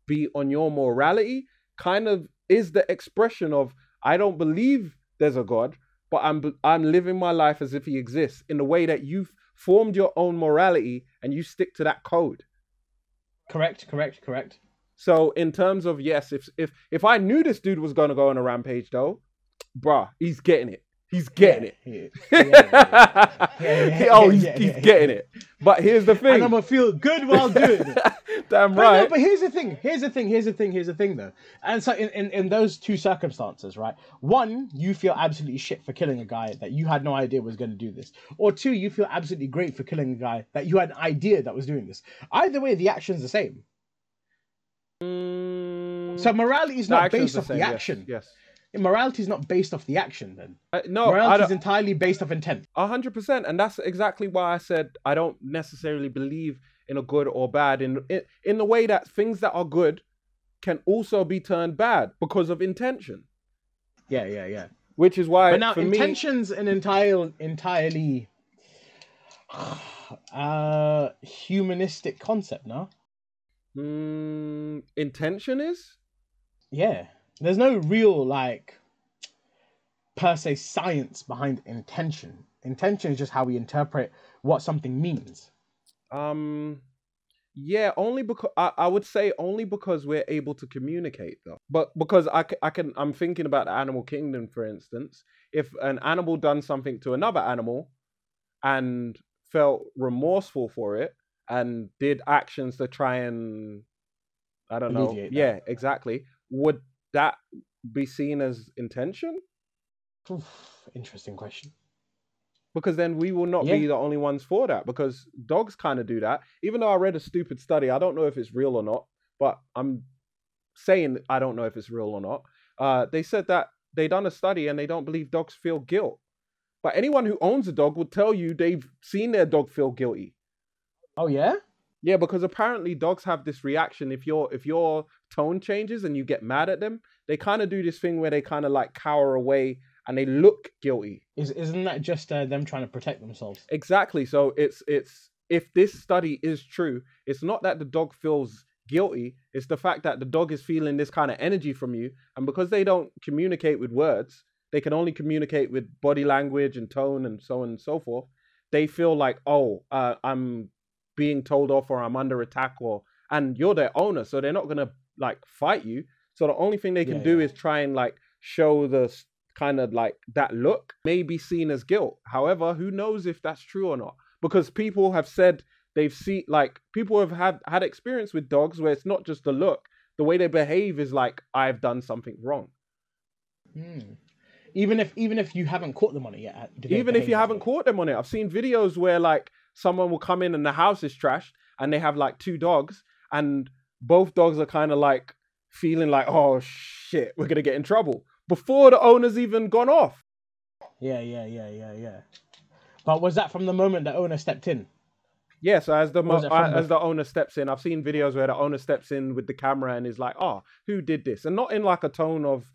be on your morality, kind of is the expression of I don't believe there's a God, but I'm I'm living my life as if he exists in the way that you've formed your own morality and you stick to that code. Correct, correct, correct. So in terms of yes, if if if I knew this dude was gonna go on a rampage though, bruh, he's getting it. He's getting it. Oh, he's, he's getting it. But here's the thing. And. I'm gonna feel good while doing it. Damn But, no, right. but here's the thing. Here's the thing. Here's the thing. Here's the thing, though. And so, in, in, in those two circumstances, right? One, you feel absolutely shit for killing a guy that you had no idea was going to do this, or two, you feel absolutely great for killing a guy that you had an idea that was doing this. Either way, the action's the same. Mm, So morality is not based the off same, the yes, action. Yes. Morality is not based off the action. Then Uh, no, morality is entirely based off intent. A hundred percent, and that's exactly why I said I don't necessarily believe in a good or bad in, in in the way that things that are good can also be turned bad because of intention, Yeah, yeah, yeah. which is why But now intention's an entire entirely uh humanistic concept, no? me, mm, intention is Yeah. There's no real like per se science behind intention. Intention is just how we interpret what something means. um yeah only because I, I would say only because we're able to communicate though but because I, I can i'm thinking about the animal kingdom for instance if an animal done something to another animal and felt remorseful for it and did actions to try and i don't know Alleviate that. yeah exactly would that be seen as intention Oof, interesting question. because then we will not Yeah. be the only ones for that because dogs kind of do that even though i read a stupid study i don't know if it's real or not but i'm saying i don't know if it's real or not uh, they said that they done a study and they don't believe dogs feel guilt but anyone who owns a dog will tell you they've seen their dog feel guilty Oh yeah? Yeah because apparently dogs have this reaction if your if your tone changes and you get mad at them they kind of do this thing where they kind of like cower away and they look guilty Is isn't that just uh, them trying to protect themselves? Exactly. So it's it's if this study is true, it's not that the dog feels guilty, it's the fact that the dog is feeling this kind of energy from you and because they don't communicate with words, they can only communicate with body language and tone and so on and so forth. They feel like, "Oh, uh, I'm being told off or I'm under attack or and you're their owner, so they're not going to like fight you. So the only thing they can Yeah, do yeah. is try and like show the kind of like that look may be seen as guilt. However, who knows if that's true or not? Because people have said they've seen like people have had had experience with dogs where it's not just the look, the way they behave is like I've done something wrong. Hmm. Even if even if you haven't caught them on it yet. Even if you haven't caught them on it, I've seen videos where like someone will come in and the house is trashed and they have like two dogs and both dogs are kind of like feeling like, oh shit, we're gonna get in trouble before the owner's even gone off. Yeah, yeah, yeah, yeah, yeah. But was that from the moment the owner stepped in? Yeah, so as the mo- Was it from uh, as the owner steps in, I've seen videos where the owner steps in with the camera and is like, "Oh, who did this?" and not in like a tone of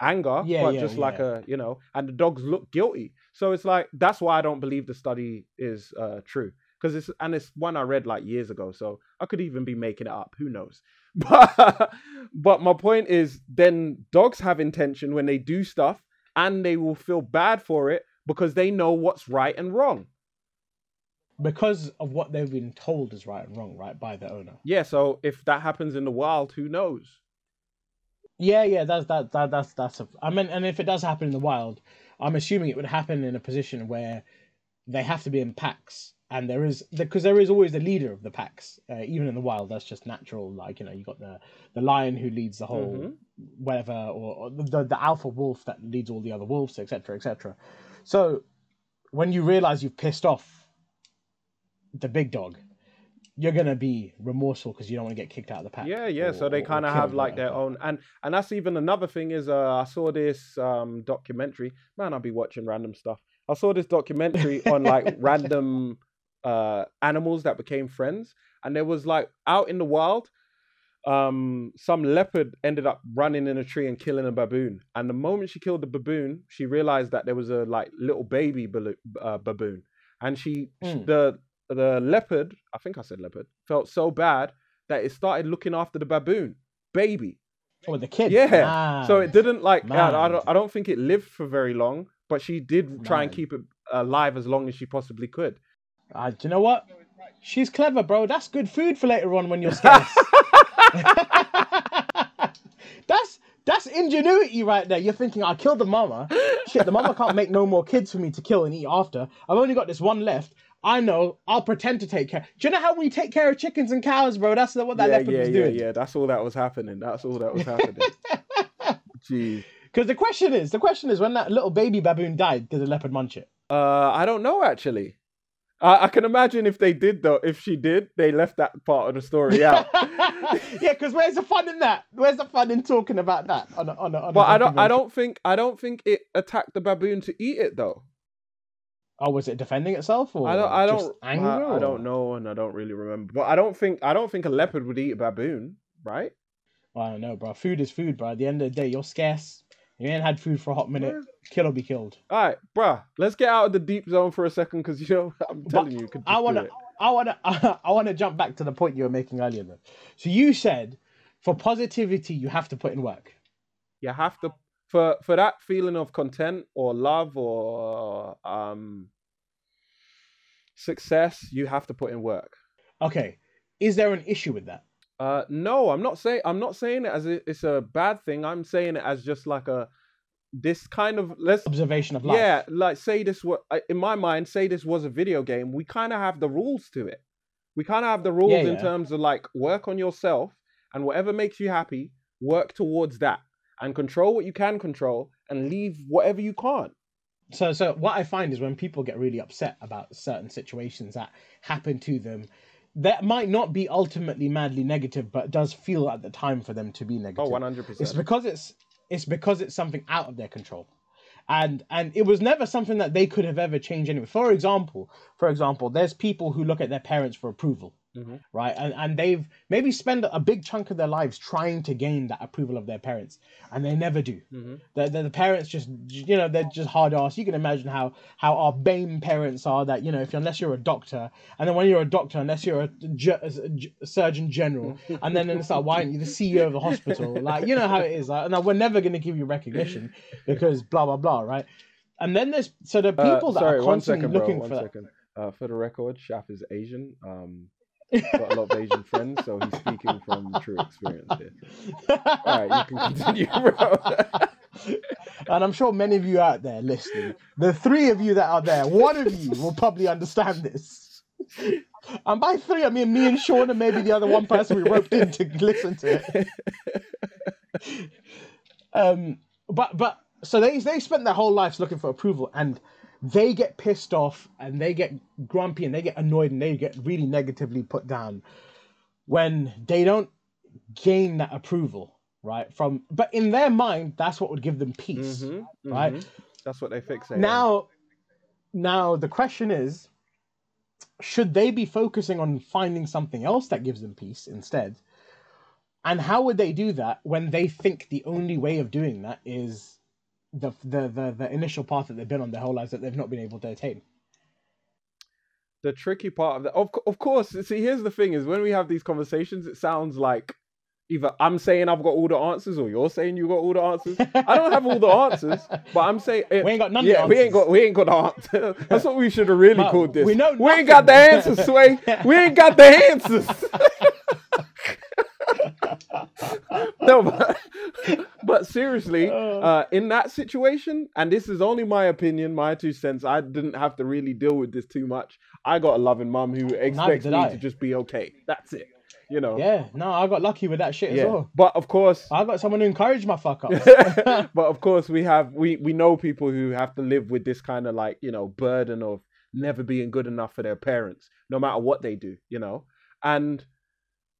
anger, Yeah, but yeah, just like yeah. a you know. And the dogs look guilty, so it's like that's why I don't believe the study is uh, true because it's and it's one I read like years ago, so I could even be making it up. Who knows? But but my point is, then dogs have intention when they do stuff, and they will feel bad for it because they know what's right and wrong. Because of what they've been told is right and wrong, right, by the owner. Yeah, so if that happens in the wild, who knows? Yeah, yeah, that's that, that that's that's a. I mean, and if it does happen in the wild, I'm assuming it would happen in a position where they have to be in packs, and there is because there is always the leader of the packs, uh, even in the wild. That's just natural. Like you know, you got the the lion who leads the whole Mhm. whatever, or, or the the alpha wolf that leads all the other wolves, etc., etc. So when you realize you've pissed off the big dog, you're gonna be remorseful because you don't want to get kicked out of the pack. Yeah, yeah. or- so they kind of have like their own, and and that's even another thing is uh, I saw this um documentary. Man, I'll be watching random stuff. I saw this documentary on like random uh animals that became friends, and there was like out in the wild, um, some leopard ended up running in a tree and killing a baboon. And the moment she killed the baboon, she realized that there was a like little baby baloo- uh, baboon, and she Mm. the the leopard, I think I said leopard, felt so bad that it started looking after the baboon baby. Oh, the kid. Yeah. So it didn't like. I, I don't. I don't think it lived for very long, but she did try and keep it alive as long as she possibly could. Uh, do you know what? She's clever, bro. That's good food for later on when you're scarce. that's that's ingenuity right there. You're thinking, I killed the mama. Shit, the mama can't make no more kids for me to kill and eat after. I've only got this one left. I know. I'll pretend to take care. Do you know how we take care of chickens and cows, bro? That's what that yeah, leopard yeah, was yeah, doing. yeah. That's all that was happening. That's all that was happening. Jeez. Because the question is, the question is, when that little baby baboon died, did the leopard munch it? Uh, I don't know actually. I, I can imagine if they did though. If she did, they left that part of the story out. yeah, because where's the fun in that? Where's the fun in talking about that? On a, on a, on but I don't. I don't think. I don't think it attacked the baboon to eat it though. Oh, was it defending itself or I don't. I just don't. anger? I, I don't know, and I don't really remember. But I don't think. I don't think a leopard would eat a baboon, right? I don't know, bro. Food is food, bro. At the end of the day, you're scarce. You ain't had food for a hot minute. Kill or be killed. All right, bruh. Let's get out of the deep zone for a second, because you know I'm But telling you, you could I wanna. I wanna, I wanna jump back to the point you were making earlier, though. So you said, for positivity, you have to put in work. You have to for for that feeling of content or love or um success. You have to put in work. Okay. Is there an issue with that? Uh, no, I'm not saying I'm not saying it as it, it's a bad thing. I'm saying it as just like a this kind of let's Observation of life. yeah, like say this was in my mind. Say this was a video game. We kind of have the rules to it. We kind of have the rules in yeah. terms of like work on yourself and whatever makes you happy, work towards that and control what you can control and leave whatever you can't. So, so what I find is when people get really upset about certain situations that happen to them, that might not be ultimately madly negative, but does feel at the time for them to be negative. Oh, 100 It's because it's it's because it's something out of their control, and and it was never something that they could have ever changed anyway. For example, for example, there's people who look at their parents for approval, Mhm. right? And and they've maybe spend a big chunk of their lives trying to gain that approval of their parents, and they never do. Mhm. The, the, the parents just you know they're just hard ass. You can imagine how how our BAME parents are. That you know if you unless you're a doctor, and then when you're a doctor, unless you're a, ge- a ge- surgeon general, and then it's like why aren't you the CEO of the hospital? Like you know how it is. Like no, we're never going to give you recognition because blah blah blah, right? And then there's so the Uh, people that sorry, are one constantly second, bro. looking One for that. second. Uh, for the record, Shaf is Asian. Um, got a lot of Asian friends, so he's speaking from true experience here. All right, you can continue, bro. and I'm sure many of you out there listening, the three of you that are there, one of you will probably understand this. And by three, I mean me and Sean, and maybe the other one person we roped in to listen to it. Um, but but so they they spent their whole lives looking for approval, and they get pissed off, and they get grumpy, and they get annoyed, and they get really negatively put down when they don't gain that approval right? From but in their mind, that's what would give them peace. Mhm, right? mhm. That's what they fixate. on. Now, now the question is, should they be focusing on finding something else that gives them peace instead? And how would they do that when they think the only way of doing that is the the the, the initial path that they've been on their whole lives that they've not been able to attain? the tricky part of that, of, of course, see, here's the thing: is when we have these conversations, it sounds like either I'm saying I've got all the answers, or you're saying you got all the answers. I don't have all the answers, but I'm saying it, We ain't got none yeah, of the we ain't got we ain't got the answer. That's what we should have really But called this. we know we ain't got the answers, Sway. We ain't got the answers. no, but, but seriously, Oh. uh, in that situation, and this is only my opinion, my two cents. I didn't have to really deal with this too much. I got a loving mum who expects me I. to just be okay. That's it. You know. Yeah, no, I got lucky with that shit Yeah. as well. But of course, I got someone who encouraged my fuck ups. but of course we have we we know people who have to live with this kind of like you know burden of never being good enough for their parents no matter what they do you know and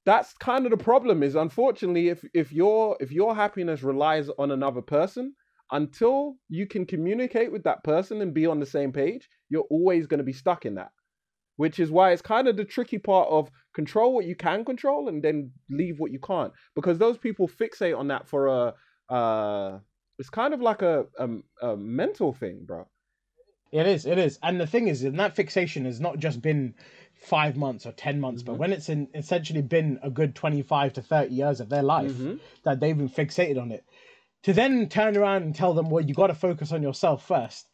that's kind of the problem is unfortunately if if your if your happiness relies on another person until you can communicate with that person and be on the same page you're always going to be stuck in that. Which is why it's kind of the tricky part of control what you can control and then leave what you can't. Because those people fixate on that for a uh it's kind of like a a, a mental thing bro It is, it is. And the thing is, and that fixation has not just been five months or 10 months, but Mhm. when it's in, essentially been a good 25 to 30 years of their life Mhm. that they've been fixated on it, to then turn around and tell them, well, you got to focus on yourself first.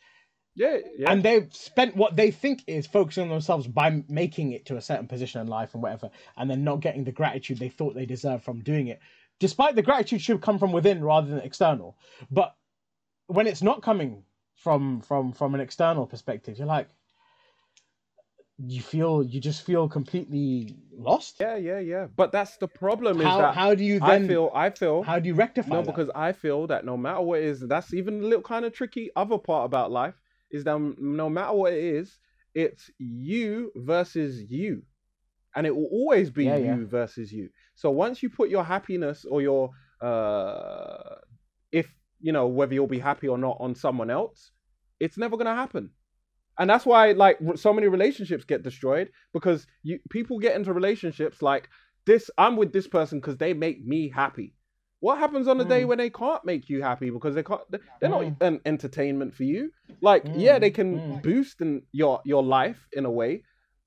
yeah yeah And they've spent what they think is focusing on themselves by making it to a certain position in life and whatever, and then not getting the gratitude they thought they deserved from doing it. Despite the gratitude should come from within rather than external. But when it's not coming from from from an external perspective, you're like you feel you just feel completely lost. yeah yeah yeah but that's the problem is How that how do you i then feel i feel how do you rectify No, that? because I feel that no matter what it is, that's even a little kind of tricky. Other part about life is that no matter what it is, it's you versus you, and it will always be Yeah, you yeah. versus you. So once you put your happiness or your uh, if you know whether you'll be happy or not on someone else, it's never gonna happen. And that's why like so many relationships get destroyed because you people get into relationships like this. I'm with this person because they make me happy. What happens on the day Mm. when they can't make you happy because they can't? they- They're Mm. not an entertainment for you. Like, yeah, they Mm, can mm. boost in your your life in a way.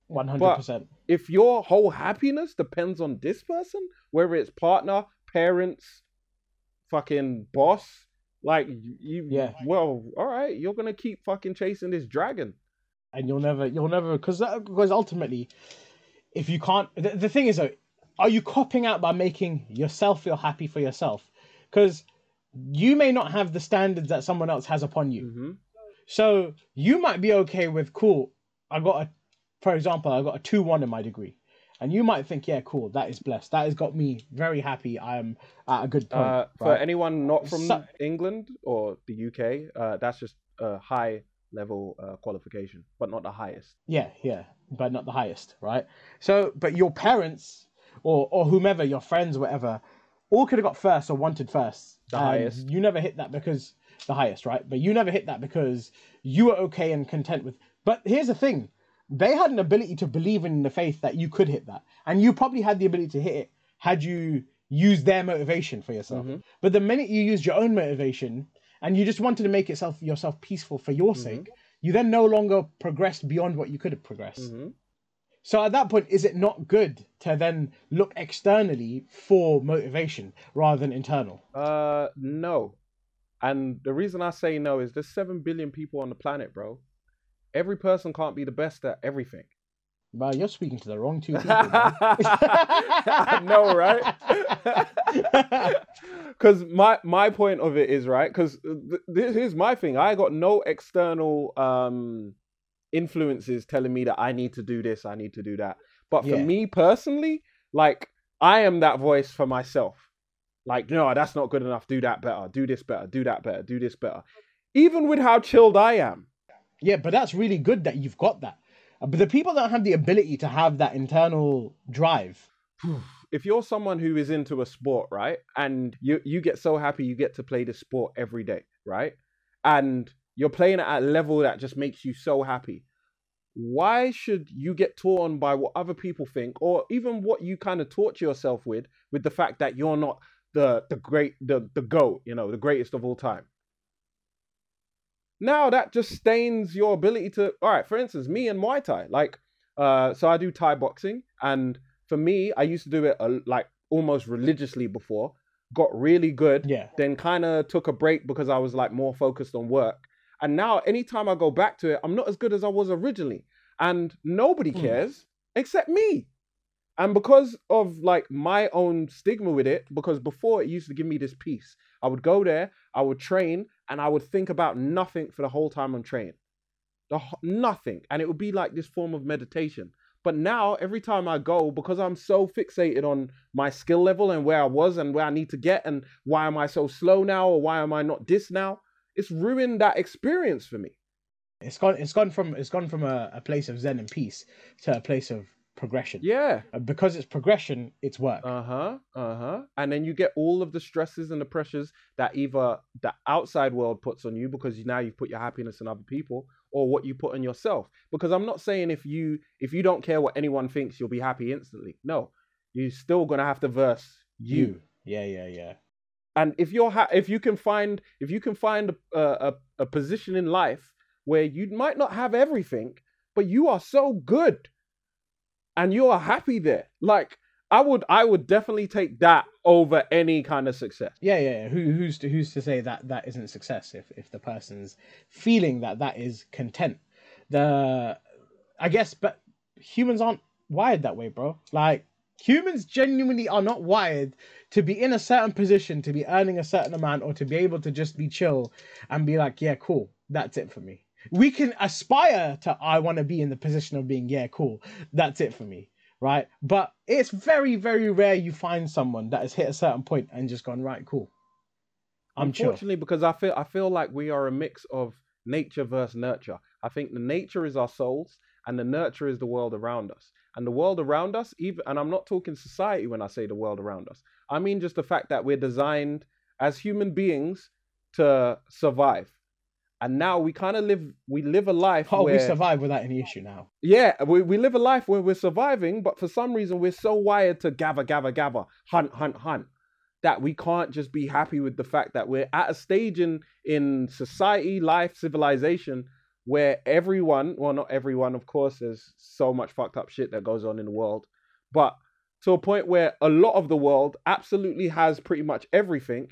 One hundred percent. If your whole happiness depends on this person, whether it's partner, parents, fucking boss, like you, Yeah. Well, all right, you're gonna keep fucking chasing this dragon. and you'll never you'll never because because ultimately if you can't the, the thing is though are you copping out by making yourself feel happy for yourself because you may not have the standards that someone else has upon you hmm so you might be okay with cool i got a for example i got a 2-1 in my degree and you might think yeah cool that is blessed that has got me very happy i am at a good point Uh, for anyone not from So- England or the UK, uh, that's just a high level uh, qualification, but not the highest. Yeah, yeah, but not the highest, right? So, but your parents or or whomever, your friends, whatever, all could have got first or wanted first. The highest. You never hit that because the highest, right? But you never hit that because you were okay and content with. But here's the thing: they had an ability to believe in the faith that you could hit that, and you probably had the ability to hit it had you used their motivation for yourself. Mhm. But the minute you used your own motivation and you just wanted to make yourself yourself peaceful for your Mhm. sake, you then no longer progressed beyond what you could have progressed. hmm So at that point, is it not good to then look externally for motivation rather than internal? Uh, no. And the reason I say no is there's seven billion people on the planet, bro. Every person can't be the best at everything. Well, you're speaking to the wrong two people. I know, right? Because my my point of it is right. Because th- th- here's my thing. I got no external um influences telling me that I need to do this, I need to do that. But for Yeah. me personally, like I am that voice for myself. Like, no, that's not good enough. Do that better. Do this better. Do that better. Do this better. Even with how chilled I am. Yeah, but that's really good that you've got that. Uh, But the people that have the ability to have that internal drive, if you're someone who is into a sport, right, and you you get so happy you get to play the sport every day, right, and you're playing at a level that just makes you so happy. Why should you get torn by what other people think, or even what you kind of torture yourself with, with the fact that you're not the the great the the goat, you know, the greatest of all time? Now that just stains your ability to. All right, for instance, me and Muay Thai, like, uh, so I do Thai boxing, and for me, I used to do it uh, like almost religiously before. Got really good, Yeah. then kind of took a break because I was like more focused on work. And now, anytime I go back to it, I'm not as good as I was originally, and nobody Hmm. cares except me. And because of like my own stigma with it, because before it used to give me this peace, I would go there, I would train, and I would think about nothing for the whole time I'm training. The nothing, and it would be like this form of meditation. But now, every time I go, because I'm so fixated on my skill level and where I was and where I need to get, and why am I so slow now, or why am I not this now? It's ruined that experience for me. It's gone. It's gone from. It's gone from a, a place of zen and peace to a place of progression. Yeah. And because it's progression, it's work. Uh huh. Uh huh. And then you get all of the stresses and the pressures that either the outside world puts on you because now you've put your happiness in other people, or what you put on yourself. Because I'm not saying if you if you don't care what anyone thinks, you'll be happy instantly. No, you're still gonna have to verse you. you. Yeah, yeah, yeah. And if you're ha- if you can find if you can find a, a a position in life where you might not have everything, but you are so good, and you are happy there, like. I would I would definitely take that over any kind of success. Yeah, yeah. yeah. Who, who's to who's to say that that isn't success if if the person's feeling that that is content? The I guess, but humans aren't wired that way, bro. Like humans genuinely are not wired to be in a certain position, to be earning a certain amount, or to be able to just be chill and be like, yeah, cool, that's it for me. We can aspire to I want to be in the position of being, yeah, cool, that's it for me right? But it's very, very rare you find someone that has hit a certain point and just gone, right, cool. I'm chill. Unfortunately, because I feel I feel like we are a mix of nature versus nurture. I think the nature is our souls, and the nurture is the world around us. And the world around us, even and I'm not talking society when I say the world around us. I mean just the fact that we're designed as human beings to survive. And now we kind of live we live a life Oh, where we survive without any issue now. yeah, we, we live a life where we're surviving, but for some reason we're so wired to gather, gather, gather, hunt, hunt, hunt, that we can't just be happy with the fact that we're at a stage in in society, life, civilization, where everyone, well, not everyone, of course, there's so much fucked up shit that goes on in the world, but to a point where a lot of the world absolutely has pretty much everything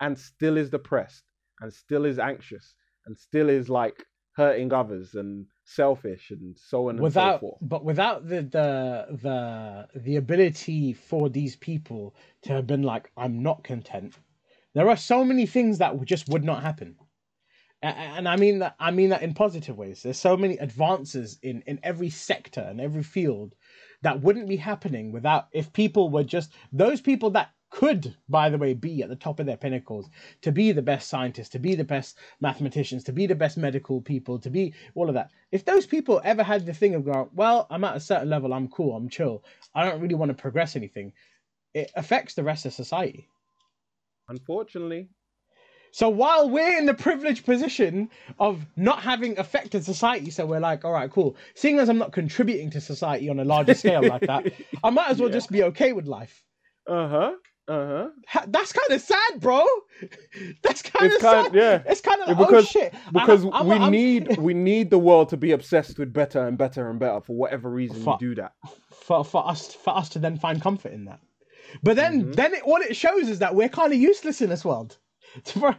and still is depressed and still is anxious and still is like hurting others and selfish and so on and so forth. but without the the the the ability for these people to have been like, I'm not content. There are so many things that just would not happen, A- a- and I mean that I mean that in positive ways. There's so many advances in in every sector and every field that wouldn't be happening without if people were just those people that could, by the way, be at the top of their pinnacles, to be the best scientists, to be the best mathematicians, to be the best medical people, to be all of that. If those people ever had the thing of going, well, I'm at a certain level, I'm cool, I'm chill, I don't really want to progress anything, it affects the rest of society. Unfortunately, So while we're in the privileged position of not having affected society, so we're like, all right, cool. Seeing as I'm not contributing to society on a larger scale like that, I might as well Yeah. just be okay with life. uh huh, uh huh. That's kind of sad, bro. That's kind of sad. yeah. It's kind of Yeah, like, because- oh shit. Because I'm- we I'm- need we need the world to be obsessed with better and better and better for whatever reason Fuck. we do that. for for us for us to then find comfort in that. But then Mhm. then it, all it shows is that we're kind of useless in this world. we're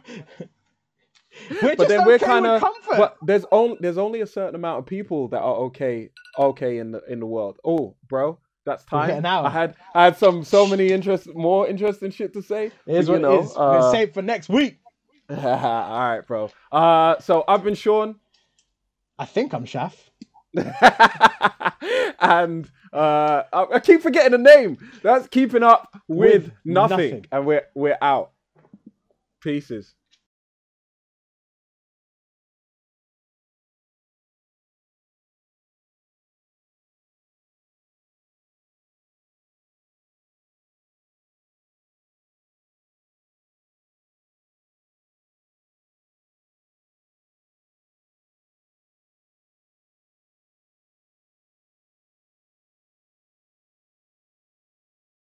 but then okay we're kind of comfort. but there's only there's only a certain amount of people that are okay okay in the in the world oh bro that's time getting out. i had i had some so many interest more interesting shit to say is what you know, it is. We're uh, saved for next week. all right bro uh so i've been sean I think I'm Shaf. and uh I, I keep forgetting the name that's keeping up with, With nothing. nothing. and we're we're out pieces